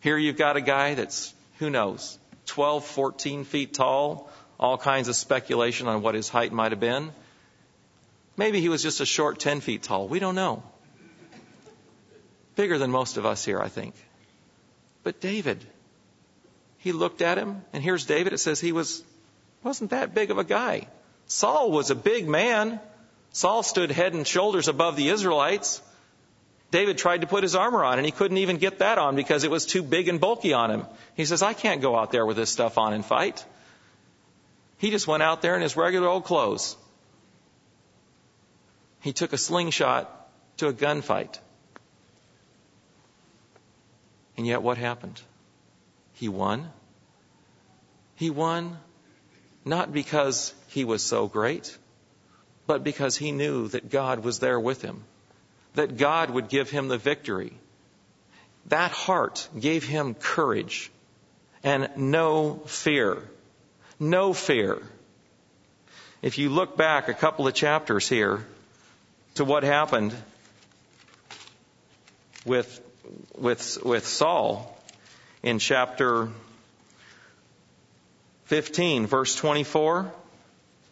Here you've got a guy that's, who knows, 12, 14 feet tall, all kinds of speculation on what his height might have been. Maybe he was just a short 10 feet tall. We don't know. Bigger than most of us here, I think. But David, he looked at him, and here's David. It says he was, wasn't that big of a guy. Saul was a big man. Saul stood head and shoulders above the Israelites. David tried to put his armor on and he couldn't even get that on because it was too big and bulky on him. He says, I can't go out there with this stuff on and fight. He just went out there in his regular old clothes. He took a slingshot to a gunfight. And yet what happened? He won. He won not because he was so great, but because he knew that God was there with him, that God would give him the victory. That heart gave him courage and no fear. No fear. If you look back a couple of chapters here to what happened with, with, with Saul in chapter 15, verse 24,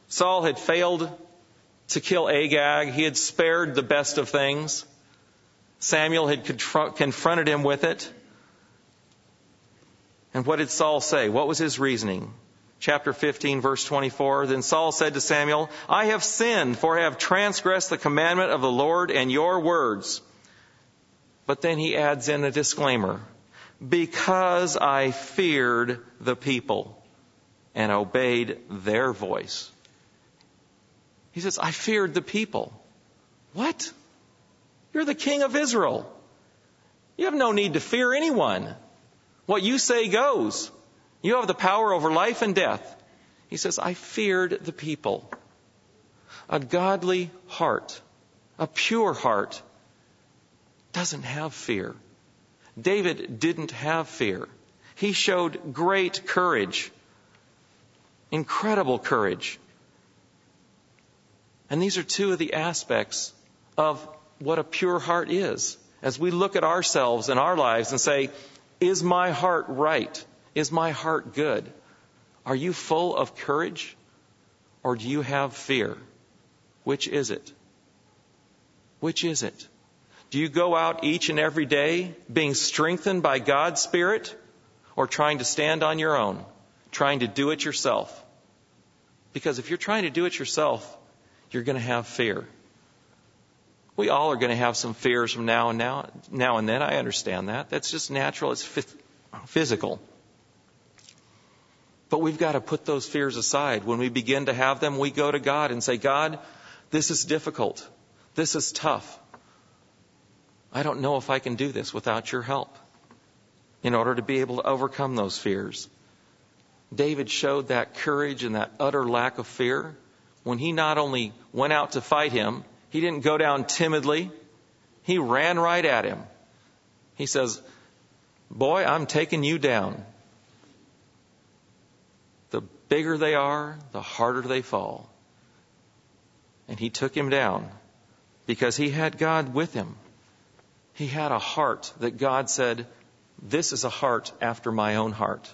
Saul had failed to kill Agag. He had spared the best of things. Samuel had confronted him with it. And what did Saul say? What was his reasoning? Chapter 15 verse 24. Then Saul said to Samuel, I have sinned for I have transgressed the commandment of the Lord and your words. But then he adds in a disclaimer. Because I feared the people and obeyed their voice. He says, I feared the people. What? You're the king of Israel. You have no need to fear anyone. What you say goes. You have the power over life and death. He says, I feared the people. A godly heart, a pure heart, doesn't have fear. David didn't have fear. He showed great courage. Incredible courage. And these are two of the aspects of what a pure heart is. As we look at ourselves and our lives and say, is my heart right? Is my heart good? Are you full of courage or do you have fear? Which is it? Which is it? Do you go out each and every day being strengthened by God's Spirit or trying to stand on your own, trying to do it yourself? Because if you're trying to do it yourself, you're going to have fear. We all are going to have some fears from now and now, now and then. I understand that. That's just natural. It's physical. But we've got to put those fears aside. When we begin to have them, we go to God and say, God, this is difficult. This is tough. I don't know if I can do this without your help in order to be able to overcome those fears. David showed that courage and that utter lack of fear when he not only went out to fight him, he didn't go down timidly, he ran right at him. He says, Boy, I'm taking you down. Bigger they are, the harder they fall. And he took him down because he had God with him. He had a heart that God said, This is a heart after my own heart.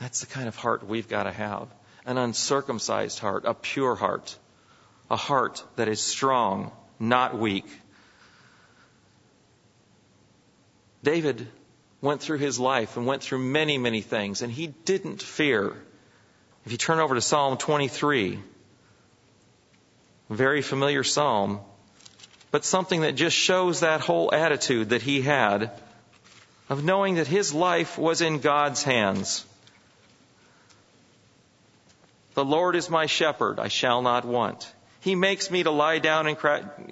That's the kind of heart we've got to have. An uncircumcised heart, a pure heart, a heart that is strong, not weak. David went through his life and went through many, many things, and he didn't fear. If you turn over to Psalm 23, a very familiar psalm, but something that just shows that whole attitude that he had of knowing that his life was in God's hands. The Lord is my shepherd, I shall not want. He makes me to lie down in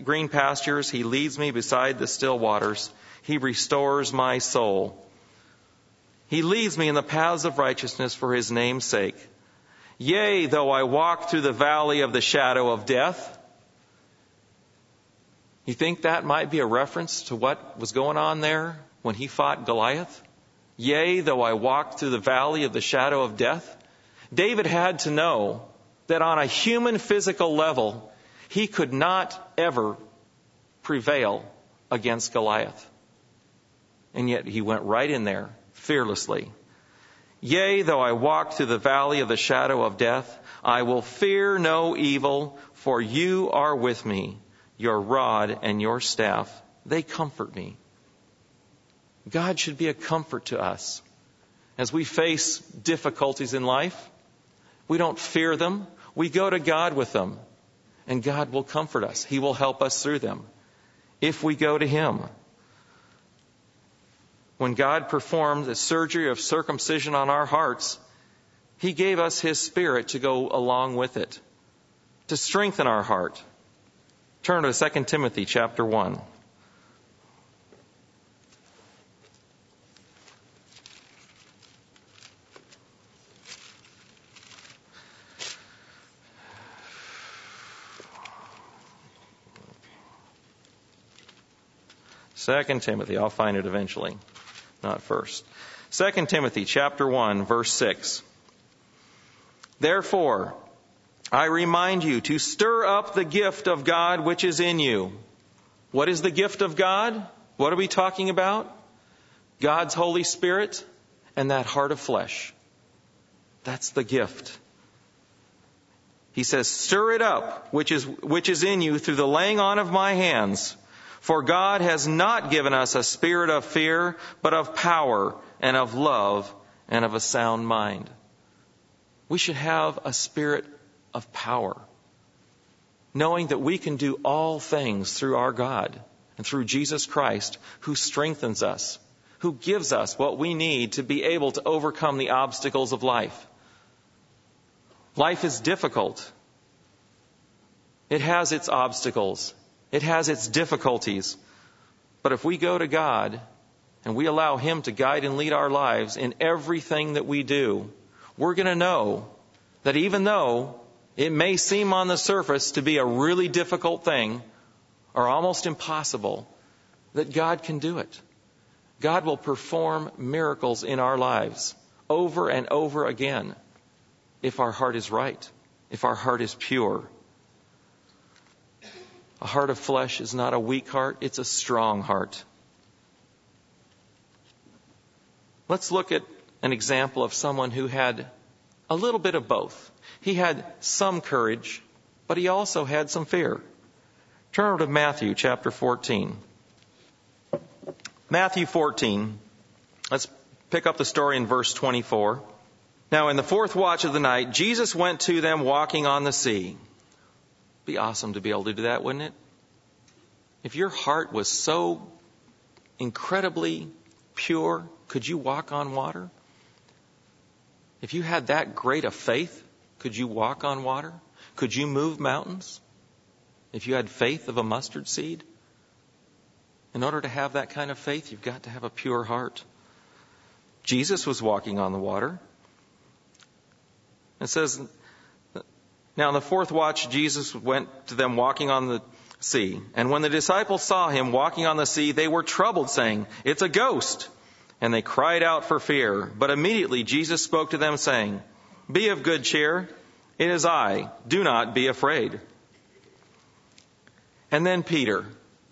green pastures. He leads me beside the still waters. He restores my soul. He leads me in the paths of righteousness for his name's sake. Yea, though I walk through the valley of the shadow of death. You think that might be a reference to what was going on there when he fought Goliath? Yea, though I walk through the valley of the shadow of death. David had to know that on a human physical level, he could not ever prevail against Goliath. And yet he went right in there fearlessly. Yea, though I walk through the valley of the shadow of death, I will fear no evil, for you are with me. Your rod and your staff, they comfort me. God should be a comfort to us. As we face difficulties in life, we don't fear them. We go to God with them, and God will comfort us. He will help us through them if we go to Him. When God performed the surgery of circumcision on our hearts, He gave us His Spirit to go along with it, to strengthen our heart. Turn to 2 Timothy chapter 1. Second Timothy, I'll find it eventually, not first. Second Timothy chapter 1 verse 6. Therefore, I remind you to stir up the gift of God which is in you. What is the gift of God? What are we talking about? God's Holy Spirit and that heart of flesh. That's the gift. He says, stir it up, which is, which is in you through the laying on of my hands. For God has not given us a spirit of fear, but of power and of love and of a sound mind. We should have a spirit of power, knowing that we can do all things through our God and through Jesus Christ, who strengthens us, who gives us what we need to be able to overcome the obstacles of life. Life is difficult. It has its obstacles. It has its difficulties. But if we go to God and we allow Him to guide and lead our lives in everything that we do, we're going to know that even though it may seem on the surface to be a really difficult thing or almost impossible, that God can do it. God will perform miracles in our lives over and over again if our heart is right, if our heart is pure. A heart of flesh is not a weak heart, it's a strong heart. Let's look at an example of someone who had a little bit of both. He had some courage, but he also had some fear. Turn over to Matthew chapter 14. Matthew 14. Let's pick up the story in verse 24. Now, in the fourth watch of the night, Jesus went to them walking on the sea. Be awesome to be able to do that, wouldn't it? If your heart was so incredibly pure, could you walk on water? If you had that great a faith, could you walk on water? Could you move mountains? If you had faith of a mustard seed? In order to have that kind of faith, you've got to have a pure heart. Jesus was walking on the water. It says, now, in the fourth watch, Jesus went to them walking on the sea. And when the disciples saw him walking on the sea, they were troubled, saying, It's a ghost. And they cried out for fear. But immediately Jesus spoke to them, saying, Be of good cheer. It is I. Do not be afraid. And then Peter,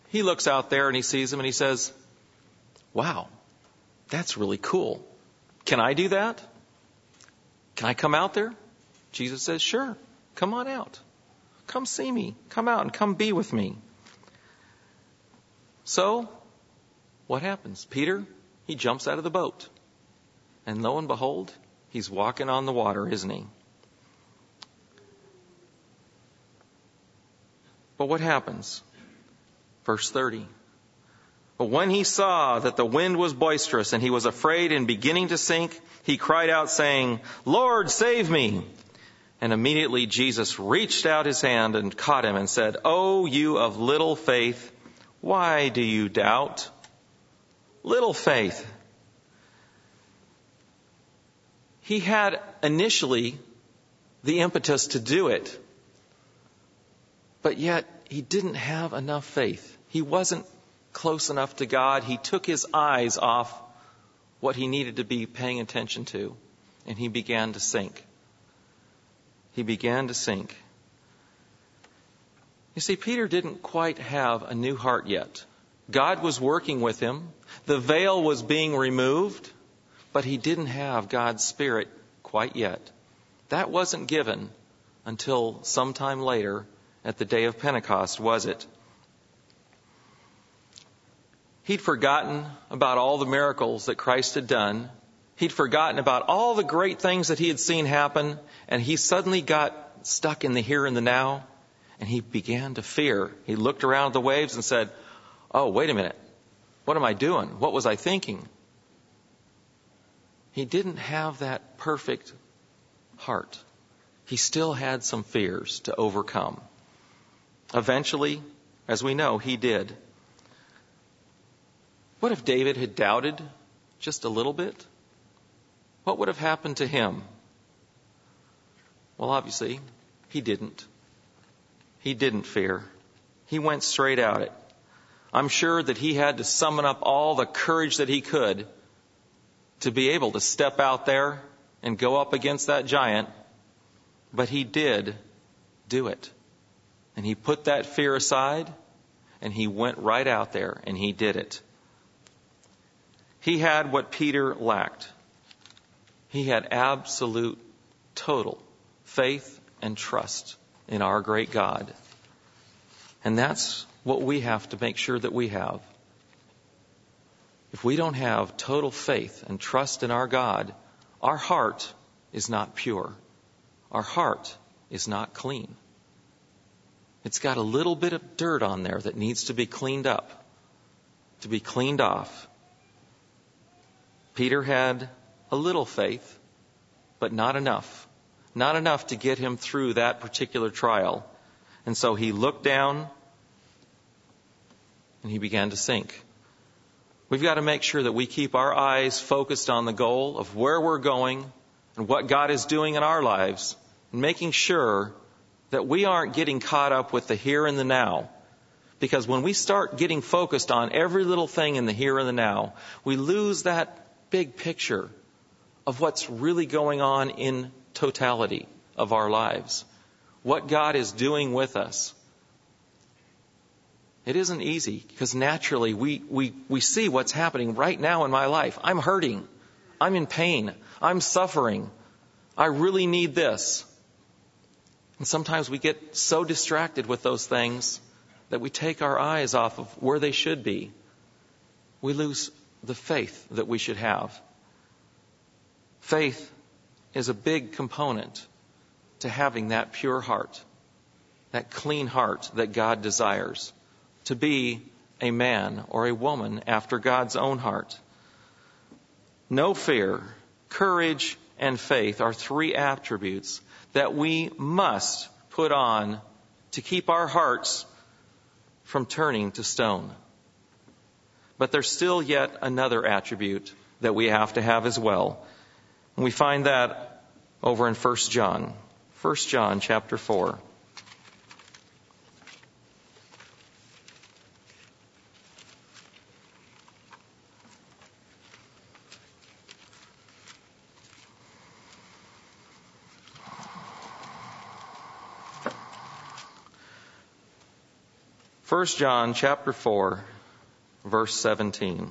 he looks out there and he sees him and he says, Wow, that's really cool. Can I do that? Can I come out there? Jesus says, Sure. Come on out. Come see me. Come out and come be with me. So, what happens? Peter, he jumps out of the boat. And lo and behold, he's walking on the water, isn't he? But what happens? Verse 30. But when he saw that the wind was boisterous and he was afraid and beginning to sink, he cried out saying, Lord, save me. And immediately Jesus reached out his hand and caught him and said, Oh, you of little faith, why do you doubt? Little faith. He had initially the impetus to do it, but yet he didn't have enough faith. He wasn't close enough to God. He took his eyes off what he needed to be paying attention to, and he began to sink he began to sink. You see, Peter didn't quite have a new heart yet. God was working with him. The veil was being removed, but he didn't have God's Spirit quite yet. That wasn't given until sometime later at the day of Pentecost, was it? He'd forgotten about all the miracles that Christ had done. He'd forgotten about all the great things that he had seen happen, and he suddenly got stuck in the here and the now, and he began to fear. He looked around at the waves and said, Oh, wait a minute. What am I doing? What was I thinking? He didn't have that perfect heart. He still had some fears to overcome. Eventually, as we know, he did. What if David had doubted just a little bit? What would have happened to him? Well, obviously, he didn't. He didn't fear. He went straight at it. I'm sure that he had to summon up all the courage that he could to be able to step out there and go up against that giant, but he did do it. And he put that fear aside and he went right out there and he did it. He had what Peter lacked. He had absolute, total faith and trust in our great God. And that's what we have to make sure that we have. If we don't have total faith and trust in our God, our heart is not pure. Our heart is not clean. It's got a little bit of dirt on there that needs to be cleaned up, to be cleaned off. Peter had a little faith, but not enough. Not enough to get him through that particular trial. And so he looked down and he began to sink. We've got to make sure that we keep our eyes focused on the goal of where we're going and what God is doing in our lives, and making sure that we aren't getting caught up with the here and the now. Because when we start getting focused on every little thing in the here and the now, we lose that big picture of what's really going on in totality of our lives. What God is doing with us. It isn't easy because naturally we, we, we see what's happening right now in my life. I'm hurting. I'm in pain. I'm suffering. I really need this. And sometimes we get so distracted with those things that we take our eyes off of where they should be. We lose the faith that we should have. Faith is a big component to having that pure heart, that clean heart that God desires to be a man or a woman after God's own heart. No fear, courage, and faith are three attributes that we must put on to keep our hearts from turning to stone. But there's still yet another attribute that we have to have as well. And we find that over in 1 John. 1 John chapter 4. 1 John chapter 4 verse 17.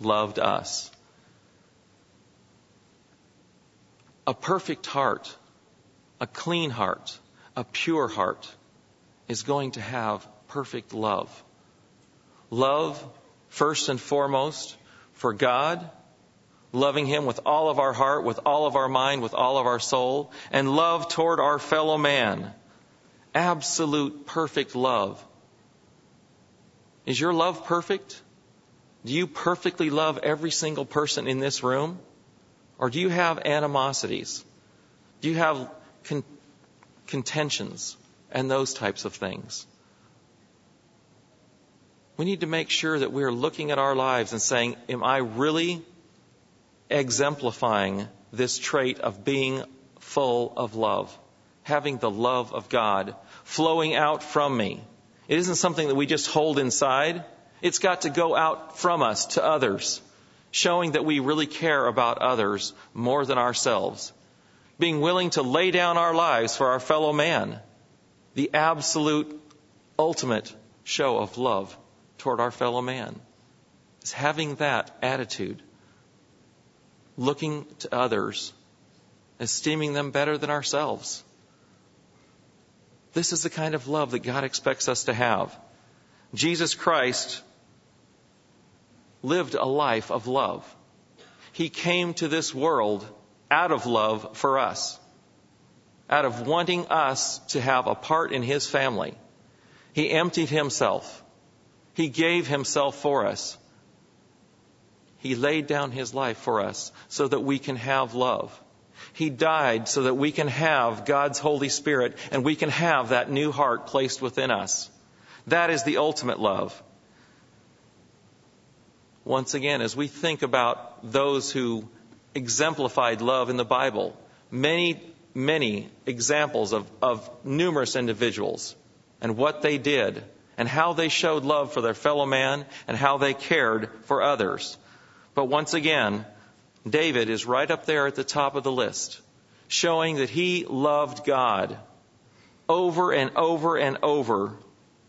loved us. A perfect heart, a clean heart, a pure heart is going to have perfect love. Love, first and foremost, for God loving Him with all of our heart, with all of our mind, with all of our soul, and love toward our fellow man. Absolute perfect love. Is your love perfect? Do you perfectly love every single person in this room? Or do you have animosities? Do you have con- contentions and those types of things? We need to make sure that we're looking at our lives and saying, Am I really exemplifying this trait of being full of love, having the love of God flowing out from me It isn't something that we just hold inside. It's got to go out from us to others, showing that we really care about others more than ourselves. Being willing to lay down our lives for our fellow man. The absolute ultimate show of love toward our fellow man is having that attitude. Looking to others, esteeming them better than ourselves. This is the kind of love that God expects us to have. Jesus Christ lived a life of love. He came to this world out of love for us, out of wanting us to have a part in His family. He emptied Himself. He gave Himself for us. He laid down His life for us so that we can have love. He died so that we can have God's Holy Spirit and we can have that new heart placed within us. That is the ultimate love. Once again, as we think about those who exemplified love in the Bible, many, many examples of, of numerous individuals and what they did and how they showed love for their fellow man and how they cared for others. But once again, David is right up there at the top of the list, showing that he loved God over and over and over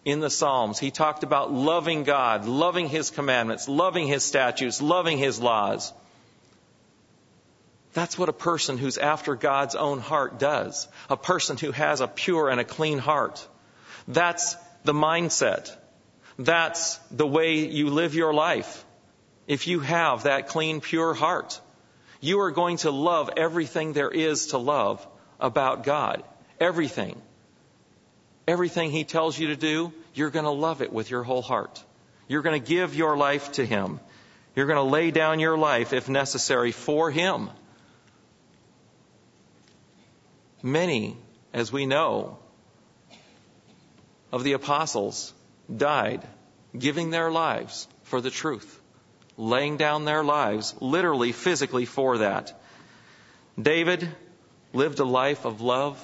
in the Psalms. He talked about loving God, loving His commandments, loving His statutes, loving His laws. That's what a person who's after God's own heart does. A person who has a pure and a clean heart. That's the mindset. That's the way you live your life. If you have that clean, pure heart you are going to love everything there is to love about God. Everything. Everything He tells you to do, you're going to love it with your whole heart. You're going to give your life to Him. You're going to lay down your life, if necessary, for Him. Many, as we know, of the apostles died giving their lives for the truth laying down their lives, literally, physically, for that. David lived a life of love,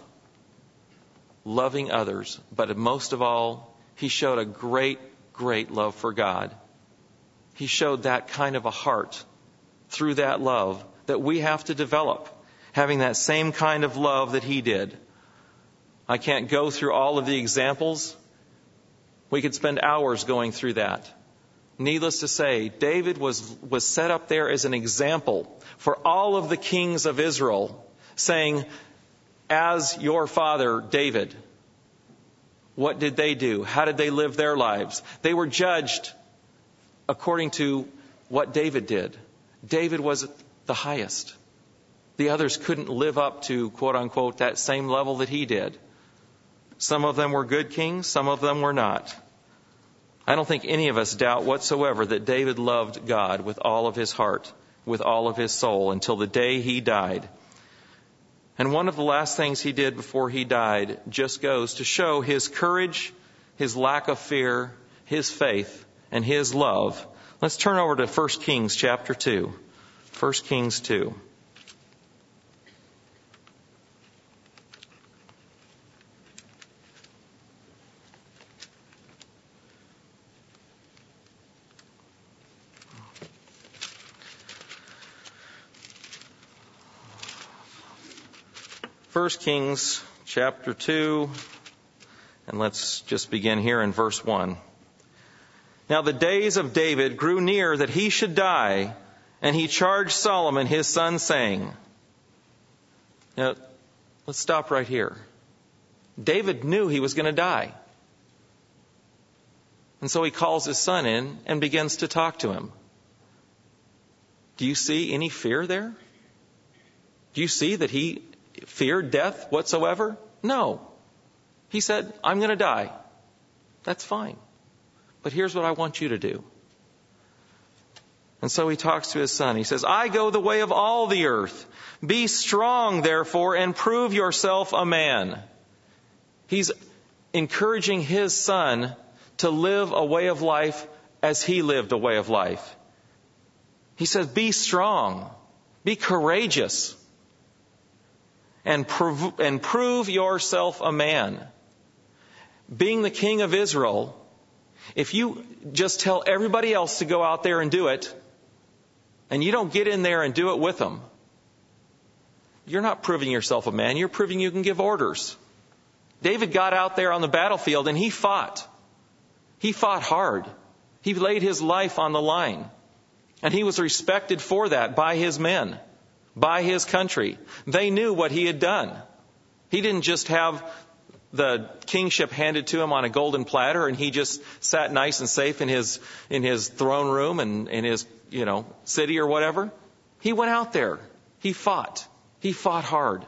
loving others, but most of all, he showed a great, great love for God. He showed that kind of a heart through that love that we have to develop, having that same kind of love that he did. I can't go through all of the examples. We could spend hours going through that. Needless to say, David was, was set up there as an example for all of the kings of Israel, saying, As your father, David, what did they do? How did they live their lives? They were judged according to what David did. David was the highest. The others couldn't live up to, quote unquote, that same level that he did. Some of them were good kings, some of them were not. I don't think any of us doubt whatsoever that David loved God with all of his heart, with all of his soul, until the day he died. And one of the last things he did before he died just goes to show his courage, his lack of fear, his faith, and his love. Let's turn over to 1 Kings chapter 2. 1 Kings 2. 1 Kings chapter 2, and let's just begin here in verse 1. Now the days of David grew near that he should die, and he charged Solomon his son, saying, Now, let's stop right here. David knew he was going to die. And so he calls his son in and begins to talk to him. Do you see any fear there? Do you see that he feared death whatsoever? No. He said, I'm going to die. That's fine. But here's what I want you to do. And so he talks to his son. He says, I go the way of all the earth. Be strong, therefore, and prove yourself a man. He's encouraging his son to live a way of life as he lived a way of life. He says, Be strong, be courageous and prove, and prove yourself a man. being the king of Israel, if you just tell everybody else to go out there and do it, and you don't get in there and do it with them, you're not proving yourself a man, you're proving you can give orders. David got out there on the battlefield and he fought. He fought hard. He laid his life on the line. And he was respected for that by his men, by his country. They knew what he had done. He didn't just have the kingship handed to him on a golden platter and he just sat nice and safe in his in his throne room and in his you know city or whatever. He went out there. He fought. He fought hard.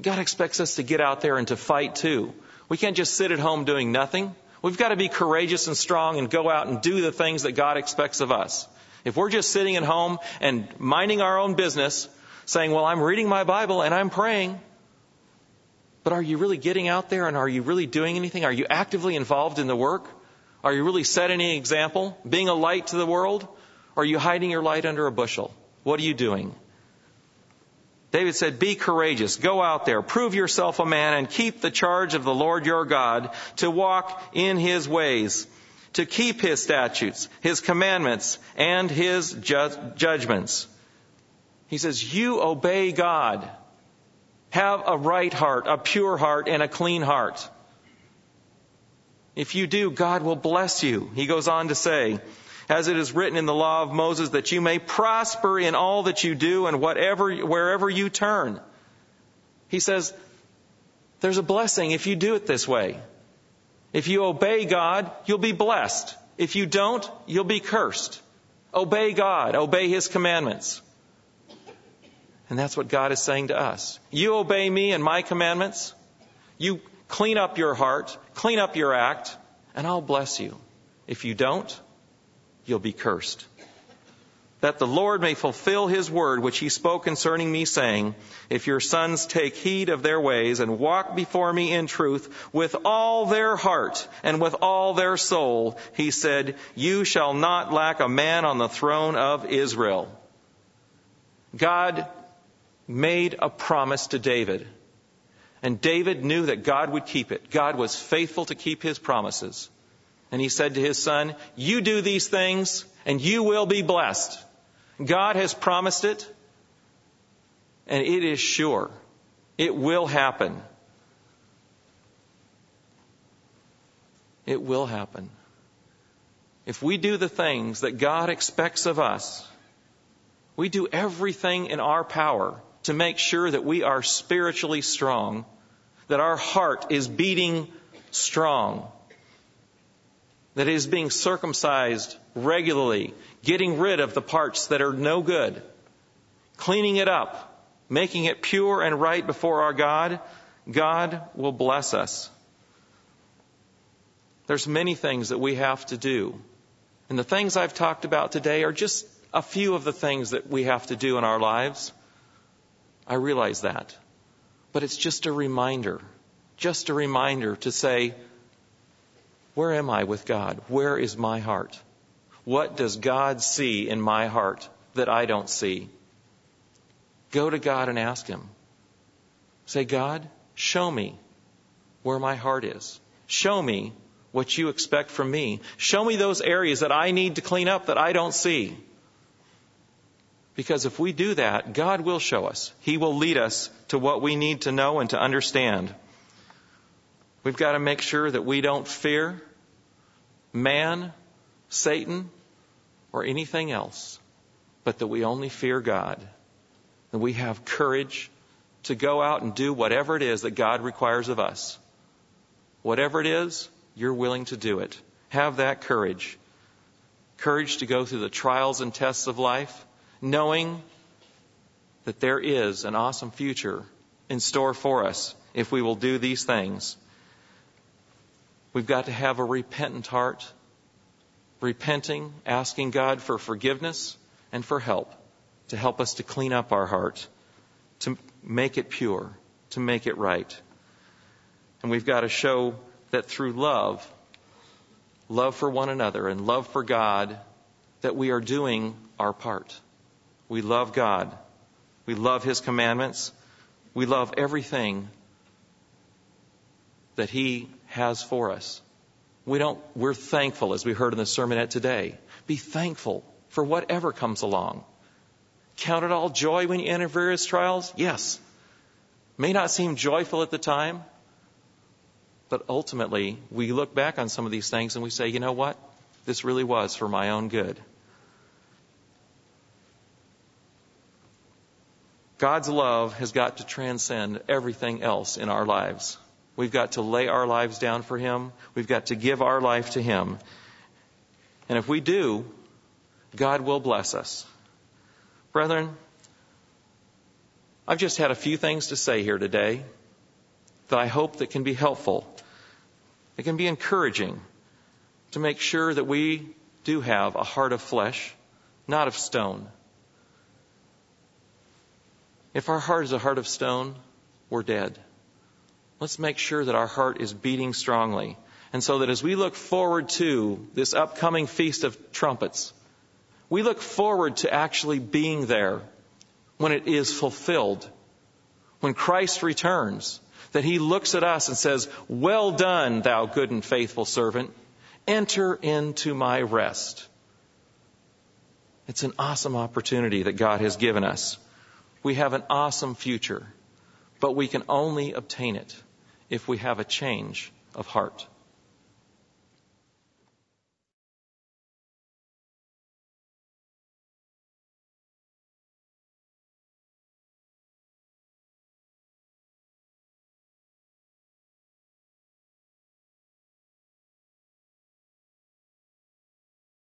God expects us to get out there and to fight too. We can't just sit at home doing nothing. We've got to be courageous and strong and go out and do the things that god expects of us if we're just sitting at home and minding our own business saying well i'm reading my bible and i'm praying but are you really getting out there and are you really doing anything? Are you actively involved in the work? Are you really setting an example, being a light to the world? Or are you hiding your light under a bushel? What are you doing? David said, Be courageous, go out there, prove yourself a man, and keep the charge of the Lord your God to walk in his ways, to keep his statutes, his commandments, and his ju- judgments. He says, You obey God. Have a right heart, a pure heart, and a clean heart. If you do, God will bless you. He goes on to say, as it is written in the law of Moses, that you may prosper in all that you do and whatever, wherever you turn. He says, there's a blessing if you do it this way. If you obey God, you'll be blessed. If you don't, you'll be cursed. Obey God, obey His commandments. And that's what God is saying to us. You obey me and my commandments. You clean up your heart, clean up your act, and I'll bless you. If you don't, you'll be cursed. That the Lord may fulfill his word which he spoke concerning me, saying, If your sons take heed of their ways and walk before me in truth with all their heart and with all their soul, he said, You shall not lack a man on the throne of Israel. God made a promise to David. And David knew that God would keep it. God was faithful to keep his promises. And he said to his son, You do these things and you will be blessed. God has promised it and it is sure. It will happen. It will happen. If we do the things that God expects of us, we do everything in our power to make sure that we are spiritually strong, that our heart is beating strong, that it is being circumcised regularly, getting rid of the parts that are no good, cleaning it up, making it pure and right before our God, God will bless us. There's many things that we have to do. And the things I've talked about today are just a few of the things that we have to do in our lives. I realize that. But it's just a reminder, just a reminder to say, where am I with God? Where is my heart? What does God see in my heart that I don't see? Go to God and ask Him. Say, God, show me where my heart is. Show me what you expect from me. Show me those areas that I need to clean up that I don't see. Because if we do that, God will show us. He will lead us to what we need to know and to understand. We've got to make sure that we don't fear man, Satan, or anything else, but that we only fear God. And we have courage to go out and do whatever it is that God requires of us. Whatever it is, you're willing to do it. Have that courage. Courage to go through the trials and tests of life knowing that there is an awesome future in store for us if we will do these things. We've got to have a repentant heart, repenting, asking God for forgiveness and for help, to help us to clean up our heart, to make it pure, to make it right. And we've got to show that through love, love for one another and love for God, that we are doing our part. We love God. We love His commandments. We love everything that He has for us. We don't, we're thankful as we heard in the sermonette today. Be thankful for whatever comes along. Count it all joy when you enter various trials? Yes. May not seem joyful at the time, but ultimately we look back on some of these things and we say, you know what? This really was for my own good. God's love has got to transcend everything else in our lives. We've got to lay our lives down for Him. We've got to give our life to Him. And if we do, God will bless us. Brethren, I've just had a few things to say here today that I hope that can be helpful. It can be encouraging to make sure that we do have a heart of flesh, not of stone. If our heart is a heart of stone, we're dead. Let's make sure that our heart is beating strongly. And so that as we look forward to this upcoming Feast of Trumpets, we look forward to actually being there when it is fulfilled. When Christ returns, that he looks at us and says, Well done, thou good and faithful servant. Enter into my rest. It's an awesome opportunity that God has given us. We have an awesome future, but we can only obtain it if we have a change of heart.